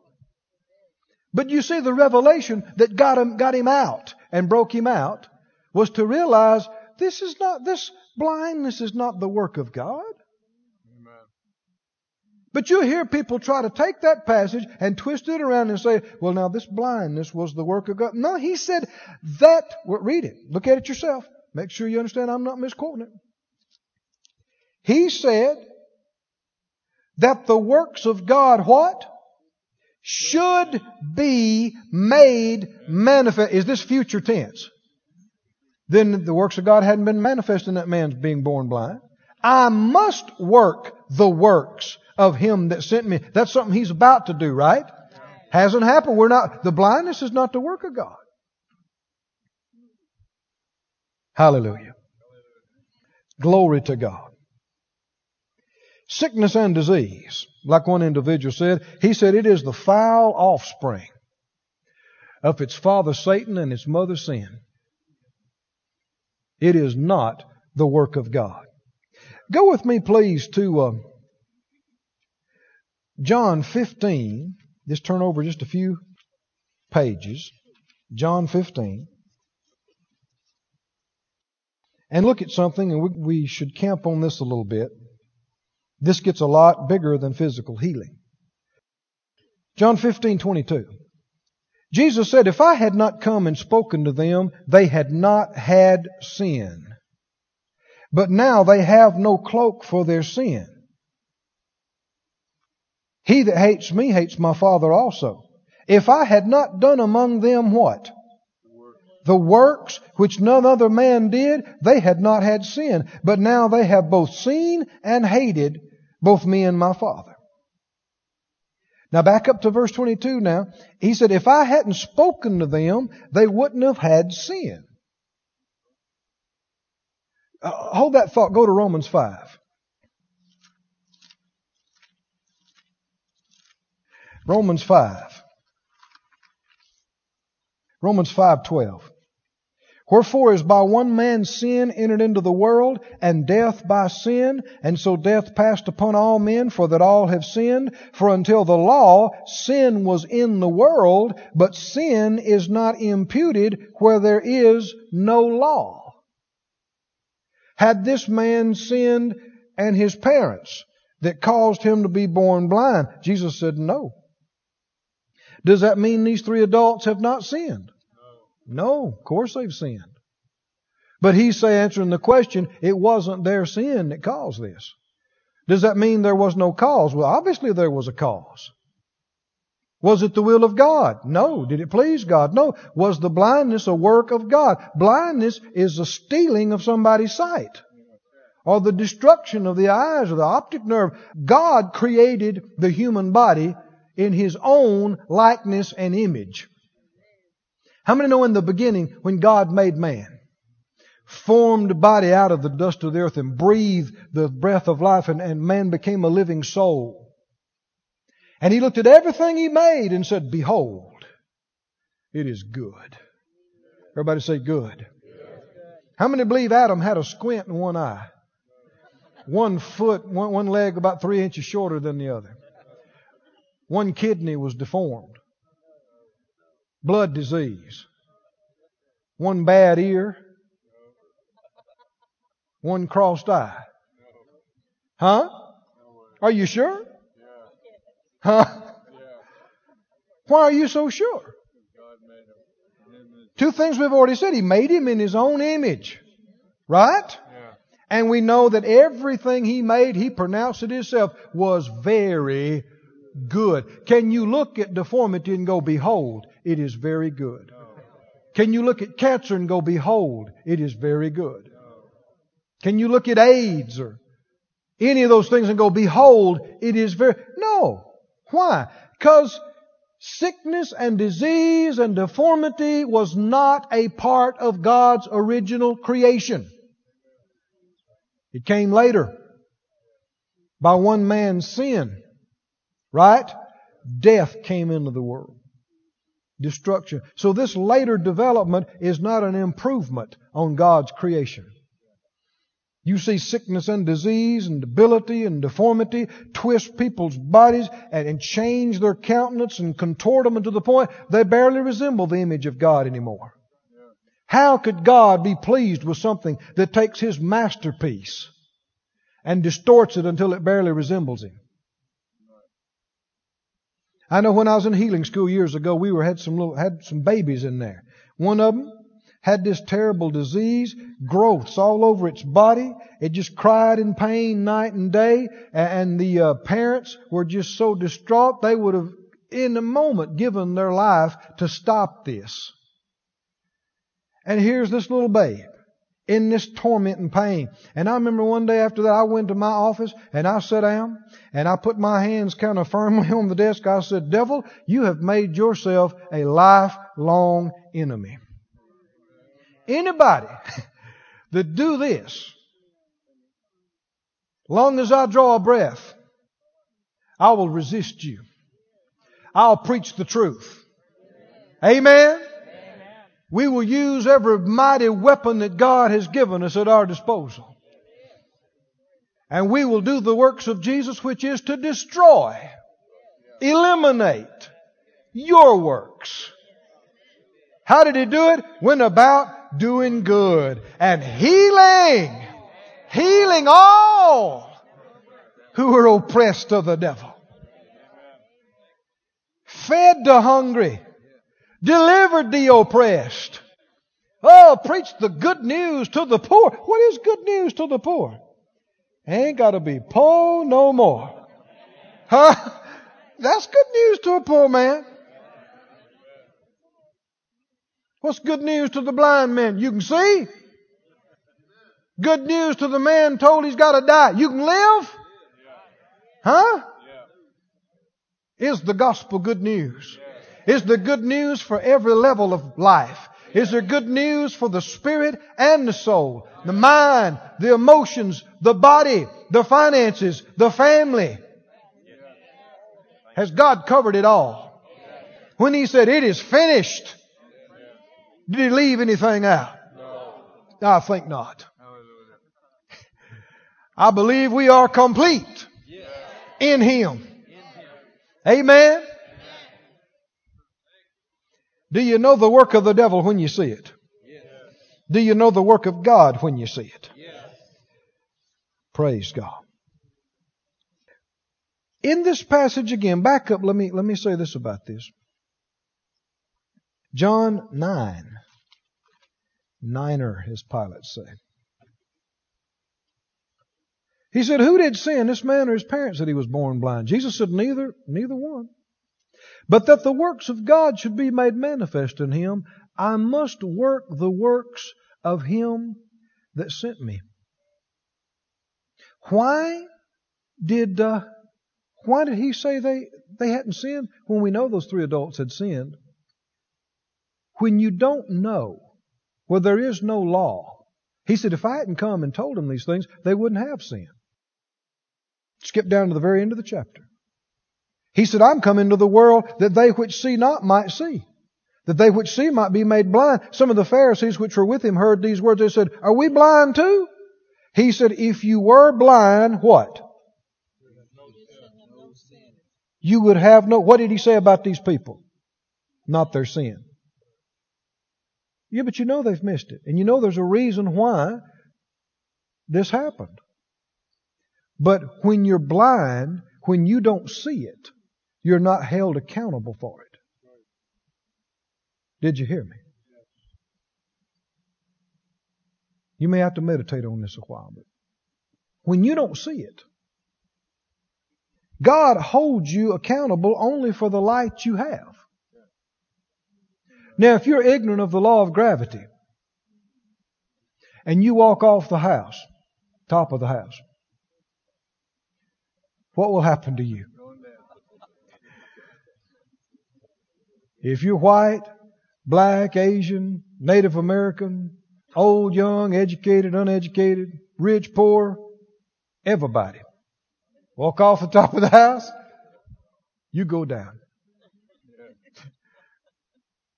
But you see, the revelation that got him, got him out and broke him out was to realize this is not, this blindness is not the work of God. Amen. But you hear people try to take that passage and twist it around and say, well, now this blindness was the work of God. No, he said that, well, read it. Look at it yourself. Make sure you understand I'm not misquoting it. He said that the works of God, what? Should be made manifest. Is this future tense? Then the works of God hadn't been manifest in that man's being born blind. I must work the works of him that sent me. That's something he's about to do, right? Hasn't happened. We're not, the blindness is not the work of God. Hallelujah. Glory to God. Sickness and disease, like one individual said, he said it is the foul offspring of its father Satan and its mother sin. It is not the work of God. Go with me, please, to uh, John 15. Just turn over just a few pages. John 15. And look at something, and we, we should camp on this a little bit. This gets a lot bigger than physical healing. John 15, 22. Jesus said, If I had not come and spoken to them, they had not had sin. But now they have no cloak for their sin. He that hates me hates my Father also. If I had not done among them what? The works which none other man did, they had not had sin. But now they have both seen and hated both me and my Father. Now back up to verse 22 now. He said, if I hadn't spoken to them, they wouldn't have had sin. Uh, hold that thought. Go to Romans 5. Romans 5. Romans 5:12. Wherefore as by one man's sin entered into the world, and death by sin, and so death passed upon all men, for that all have sinned. For until the law, sin was in the world, but sin is not imputed where there is no law. Had this man sinned and his parents that caused him to be born blind? Jesus said no. Does that mean these three adults have not sinned? No, of course they've sinned. But he's answering the question, it wasn't their sin that caused this. Does that mean there was no cause? Well, obviously there was a cause. Was it the will of God? No. Did it please God? No. Was the blindness a work of God? Blindness is the stealing of somebody's sight. Or the destruction of the eyes or the optic nerve. God created the human body in His own likeness and image. How many know in the beginning when God made man? Formed body out of the dust of the earth and breathed the breath of life and, and man became a living soul. And he looked at everything he made and said, Behold, it is good. Everybody say good. How many believe Adam had a squint in one eye? One foot, one, one leg about three inches shorter than the other. One kidney was deformed. Blood disease. One bad ear. One crossed eye. Huh? Are you sure? Huh? Why are you so sure? Two things we've already said. He made him in his own image. Right? And we know that everything he made, he pronounced it himself, was very good. Can you look at deformity and go, behold, it is very good? Can you look at cancer and go, behold, it is very good? Can you look at AIDS or any of those things and go, behold, it is very, no. Why? Because sickness and disease and deformity was not a part of God's original creation. It came later by one man's sin. Right? Death came into the world. Destruction. So this later development is not an improvement on God's creation. You see sickness and disease and debility and deformity twist people's bodies and, and change their countenance and contort them to the point they barely resemble the image of God anymore. How could God be pleased with something that takes His masterpiece and distorts it until it barely resembles Him? I know when I was in healing school years ago, we were had some little, had some babies in there. One of them had this terrible disease, growths all over its body. It just cried in pain night and day, and the uh, parents were just so distraught they would have, in a moment, given their life to stop this. And here's this little babe in this torment and pain. And I remember one day after that, I went to my office and I sat down and I put my hands kind of firmly on the desk. I said, Devil, you have made yourself a lifelong enemy. Anybody that do this, long as I draw a breath, I will resist you. I'll preach the truth. Amen. We will use every mighty weapon that God has given us at our disposal. And we will do the works of Jesus, which is to destroy, eliminate your works. How did he do it? Went about doing good and healing, healing all who were oppressed of the devil. Fed the hungry delivered the oppressed. Oh, preach the good news to the poor. What is good news to the poor? Ain't got to be poor no more. Huh? That's good news to a poor man. What's good news to the blind man? You can see. Good news to the man told he's got to die. You can live. Huh? Is the gospel good news? Is there good news for every level of life? Is there good news for the spirit and the soul, the mind, the emotions, the body, the finances, the family? Has God covered it all? When He said, it is finished, did He leave anything out? I think not. I believe we are complete in Him. Amen. Do you know the work of the devil when you see it? Yes. Do you know the work of God when you see it? Yes. Praise God. In this passage again, back up, let me, let me say this about this. John 9. Niner, his pilots say. He said, Who did sin, this man or his parents, that he was born blind? Jesus said, Neither, neither one. But that the works of God should be made manifest in him, I must work the works of him that sent me. Why did uh, why did he say they they hadn't sinned when we know those three adults had sinned? When you don't know, where there is no law, he said, if I hadn't come and told them these things, they wouldn't have sinned. Skip down to the very end of the chapter. He said, I'm come into the world that they which see not might see. that they which see might be made blind. Some of the Pharisees which were with him heard these words. They said, Are we blind too? He said, If you were blind, what? You would have no. What did he say about these people? Not their sin. Yeah, but you know they've missed it. And you know there's a reason why this happened. But when you're blind, when you don't see it, you're not held accountable for it. Did you hear me? You may have to meditate on this a while, but when you don't see it, God holds you accountable only for the light you have. Now, if you're ignorant of the law of gravity and you walk off the house, top of the house, what will happen to you? If you're white, black, Asian, Native American, old, young, educated, uneducated, rich, poor, everybody. Walk off the top of the house, you go down.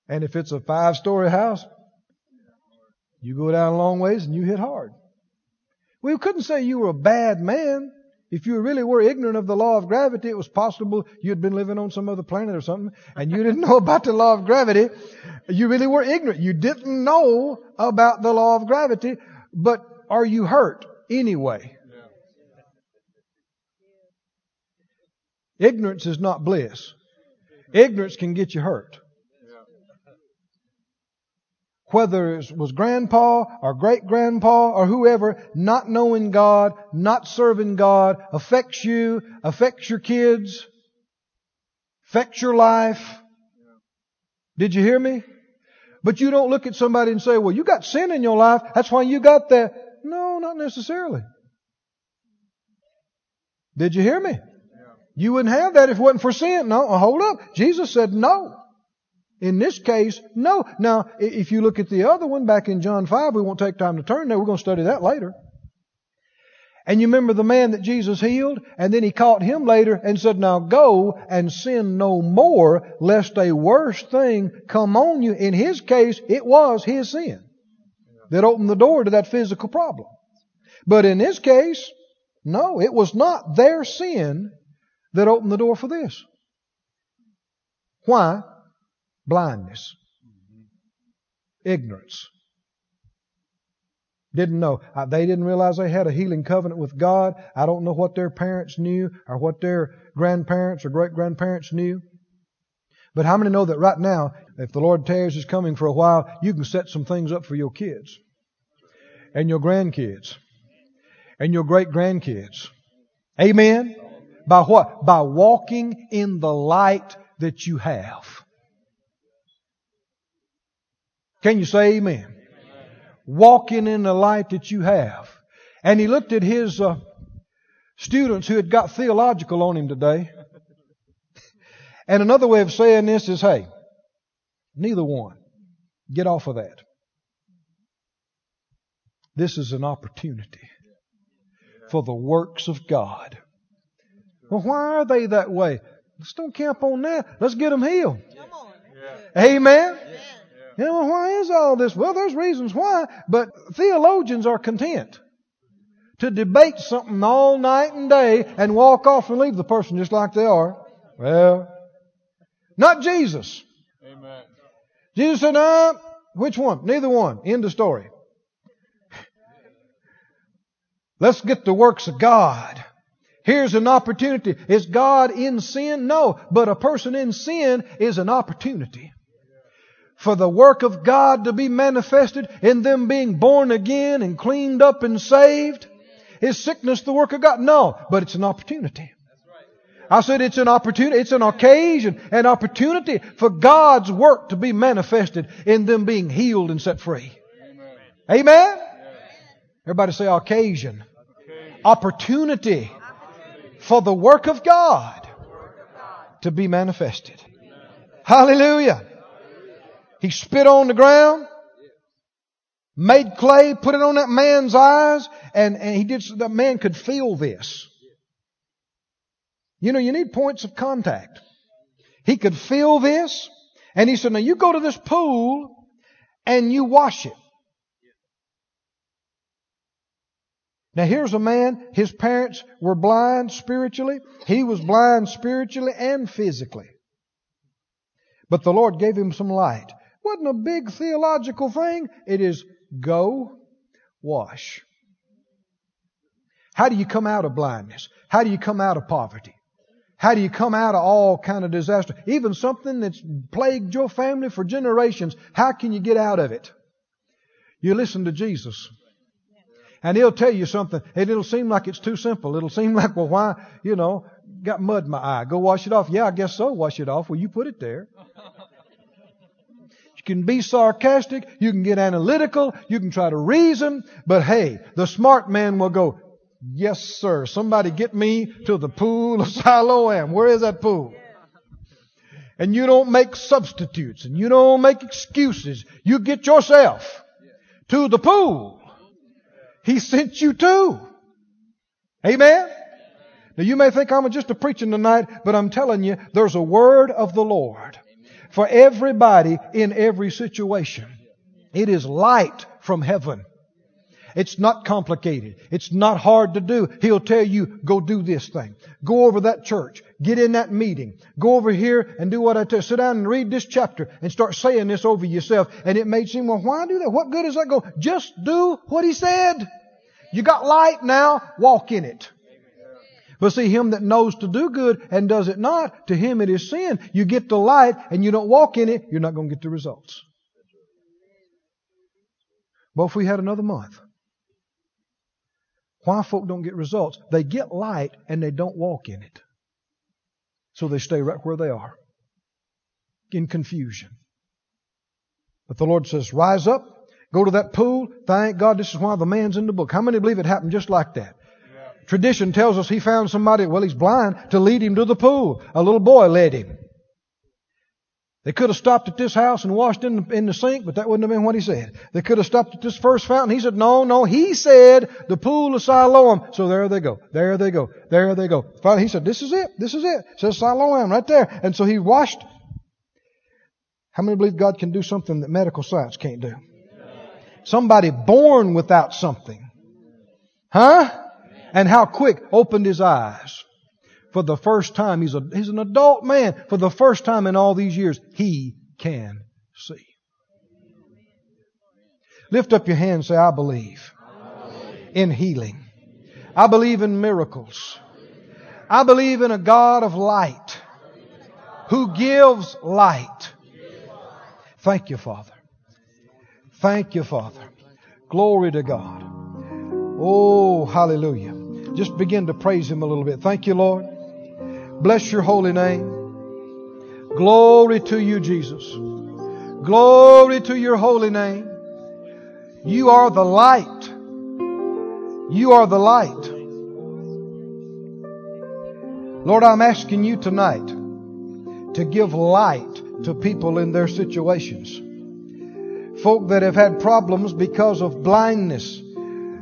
And if it's a five story house, you go down a long ways and you hit hard. We couldn't say you were a bad man. If you really were ignorant of the law of gravity, it was possible you'd been living on some other planet or something and you didn't know about the law of gravity. You really were ignorant. You didn't know about the law of gravity, but are you hurt anyway? Ignorance is not bliss. Ignorance can get you hurt whether it was grandpa or great grandpa or whoever, not knowing God, not serving God, affects you, affects your kids, affects your life. Did you hear me? But you don't look at somebody and say, well, you got sin in your life. That's why you got that. No, not necessarily. Did you hear me? You wouldn't have that if it wasn't for sin. No, hold up. Jesus said no. In this case, no. Now, if you look at the other one back in John 5, we won't take time to turn there. We're going to study that later. And you remember the man that Jesus healed? And then he caught him later and said, Now go and sin no more, lest a worse thing come on you. In his case, it was his sin that opened the door to that physical problem. But in this case, no, it was not their sin that opened the door for this. Why? Blindness. Ignorance. Didn't know. Uh, they didn't realize they had a healing covenant with God. I don't know what their parents knew or what their grandparents or great grandparents knew. But how many know that right now, if the Lord tarries is coming for a while, you can set some things up for your kids and your grandkids and your great grandkids. Amen? By what? By walking in the light that you have. Can you say amen? amen? Walking in the light that you have. And he looked at his uh, students who had got theological on him today. And another way of saying this is, hey, neither one. Get off of that. This is an opportunity for the works of God. Well, why are they that way? Let's don't camp on that. Let's get them healed. Amen. You know, why is all this? Well, there's reasons why, but theologians are content to debate something all night and day and walk off and leave the person just like they are. Well, not Jesus. Amen. Jesus said, no, which one? Neither one. End of story. Let's get the works of God. Here's an opportunity. Is God in sin? No. But a person in sin is an opportunity for the work of God to be manifested in them being born again and cleaned up and saved? Is sickness the work of God? No, but it's an opportunity. I said it's an opportunity, it's an occasion, an opportunity for God's work to be manifested in them being healed and set free. Amen? Amen? Everybody say occasion. occasion. Opportunity for the work of God to be manifested. Hallelujah. He spit on the ground, made clay, put it on that man's eyes, and, and he did so that man could feel this. You know, you need points of contact. He could feel this, And he said, now you go to this pool and you wash it. Now here's a man, his parents were blind spiritually. He was blind spiritually and physically. But the Lord gave him some light. Wasn't a big theological thing. It is go wash. How do you come out of blindness? How do you come out of poverty? How do you come out of all kind of disaster? Even something that's plagued your family for generations. How can you get out of it? You listen to Jesus. And he'll tell you something, and it'll seem like it's too simple. It'll seem like, well, why, you know, got mud in my eye. Go wash it off. Yeah, I guess so. Wash it off. Well, you put it there. You can be sarcastic. You can get analytical. You can try to reason. But hey, the smart man will go, yes, sir. Somebody get me to the pool of Siloam. Where is that pool? And you don't make substitutes and you don't make excuses. You get yourself to the pool he sent you to. Amen? Now you may think I'm just a preaching tonight, but I'm telling you, there's a word of the Lord for everybody in every situation. It is light from heaven. It's not complicated. It's not hard to do. He'll tell you, go do this thing. Go over that church. Get in that meeting. Go over here and do what I tell you. Sit down and read this chapter and start saying this over yourself. And it may seem, well, why do that? What good is that go? Just do what he said. You got light now, walk in it. But see, him that knows to do good and does it not, to him it is sin. You get the light and you don't walk in it, you're not going to get the results. Well, if we had another month, why folk don't get results? They get light and they don't walk in it. So they stay right where they are. In confusion. But the Lord says, rise up, go to that pool. Thank God this is why the man's in the book. How many believe it happened just like that? Tradition tells us he found somebody, well, he's blind, to lead him to the pool. A little boy led him. They could have stopped at this house and washed in the, in the sink, but that wouldn't have been what he said. They could have stopped at this first fountain. He said, no, no. He said the pool of Siloam. So there they go. There they go. There they go. Finally, he said, this is it. This is it. it says Siloam right there. And so he washed. How many believe God can do something that medical science can't do? Somebody born without something. Huh? And how quick opened his eyes for the first time, he's, a, he's an adult man. For the first time in all these years, he can see. Lift up your hand and say, I believe in healing. I believe in miracles. I believe in a God of light who gives light. Thank you, Father. Thank you, Father. Glory to God. Oh, hallelujah. Just begin to praise Him a little bit. Thank you, Lord. Bless your holy name. Glory to you, Jesus. Glory to your holy name. You are the light. You are the light. Lord, I'm asking you tonight to give light to people in their situations. Folk that have had problems because of blindness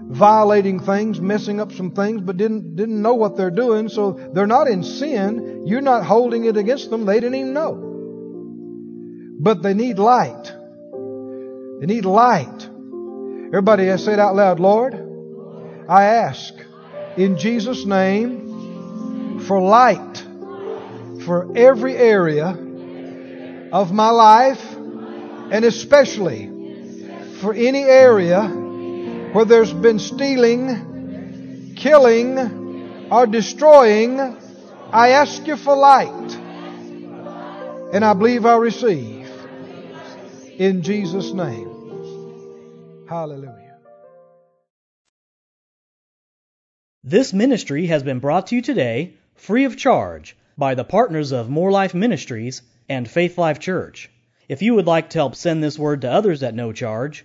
violating things, messing up some things, but didn't, didn't know what they're doing. So they're not in sin. You're not holding it against them. They didn't even know. But they need light. They need light. Everybody has said out loud, Lord, I ask in Jesus' name for light for every area of my life and especially for any area where there's been stealing, killing, or destroying, I ask you for light. And I believe I receive. In Jesus' name. Hallelujah. This ministry has been brought to you today free of charge by the partners of Moore Life Ministries and Faith Life Church. If you would like to help send this word to others at no charge,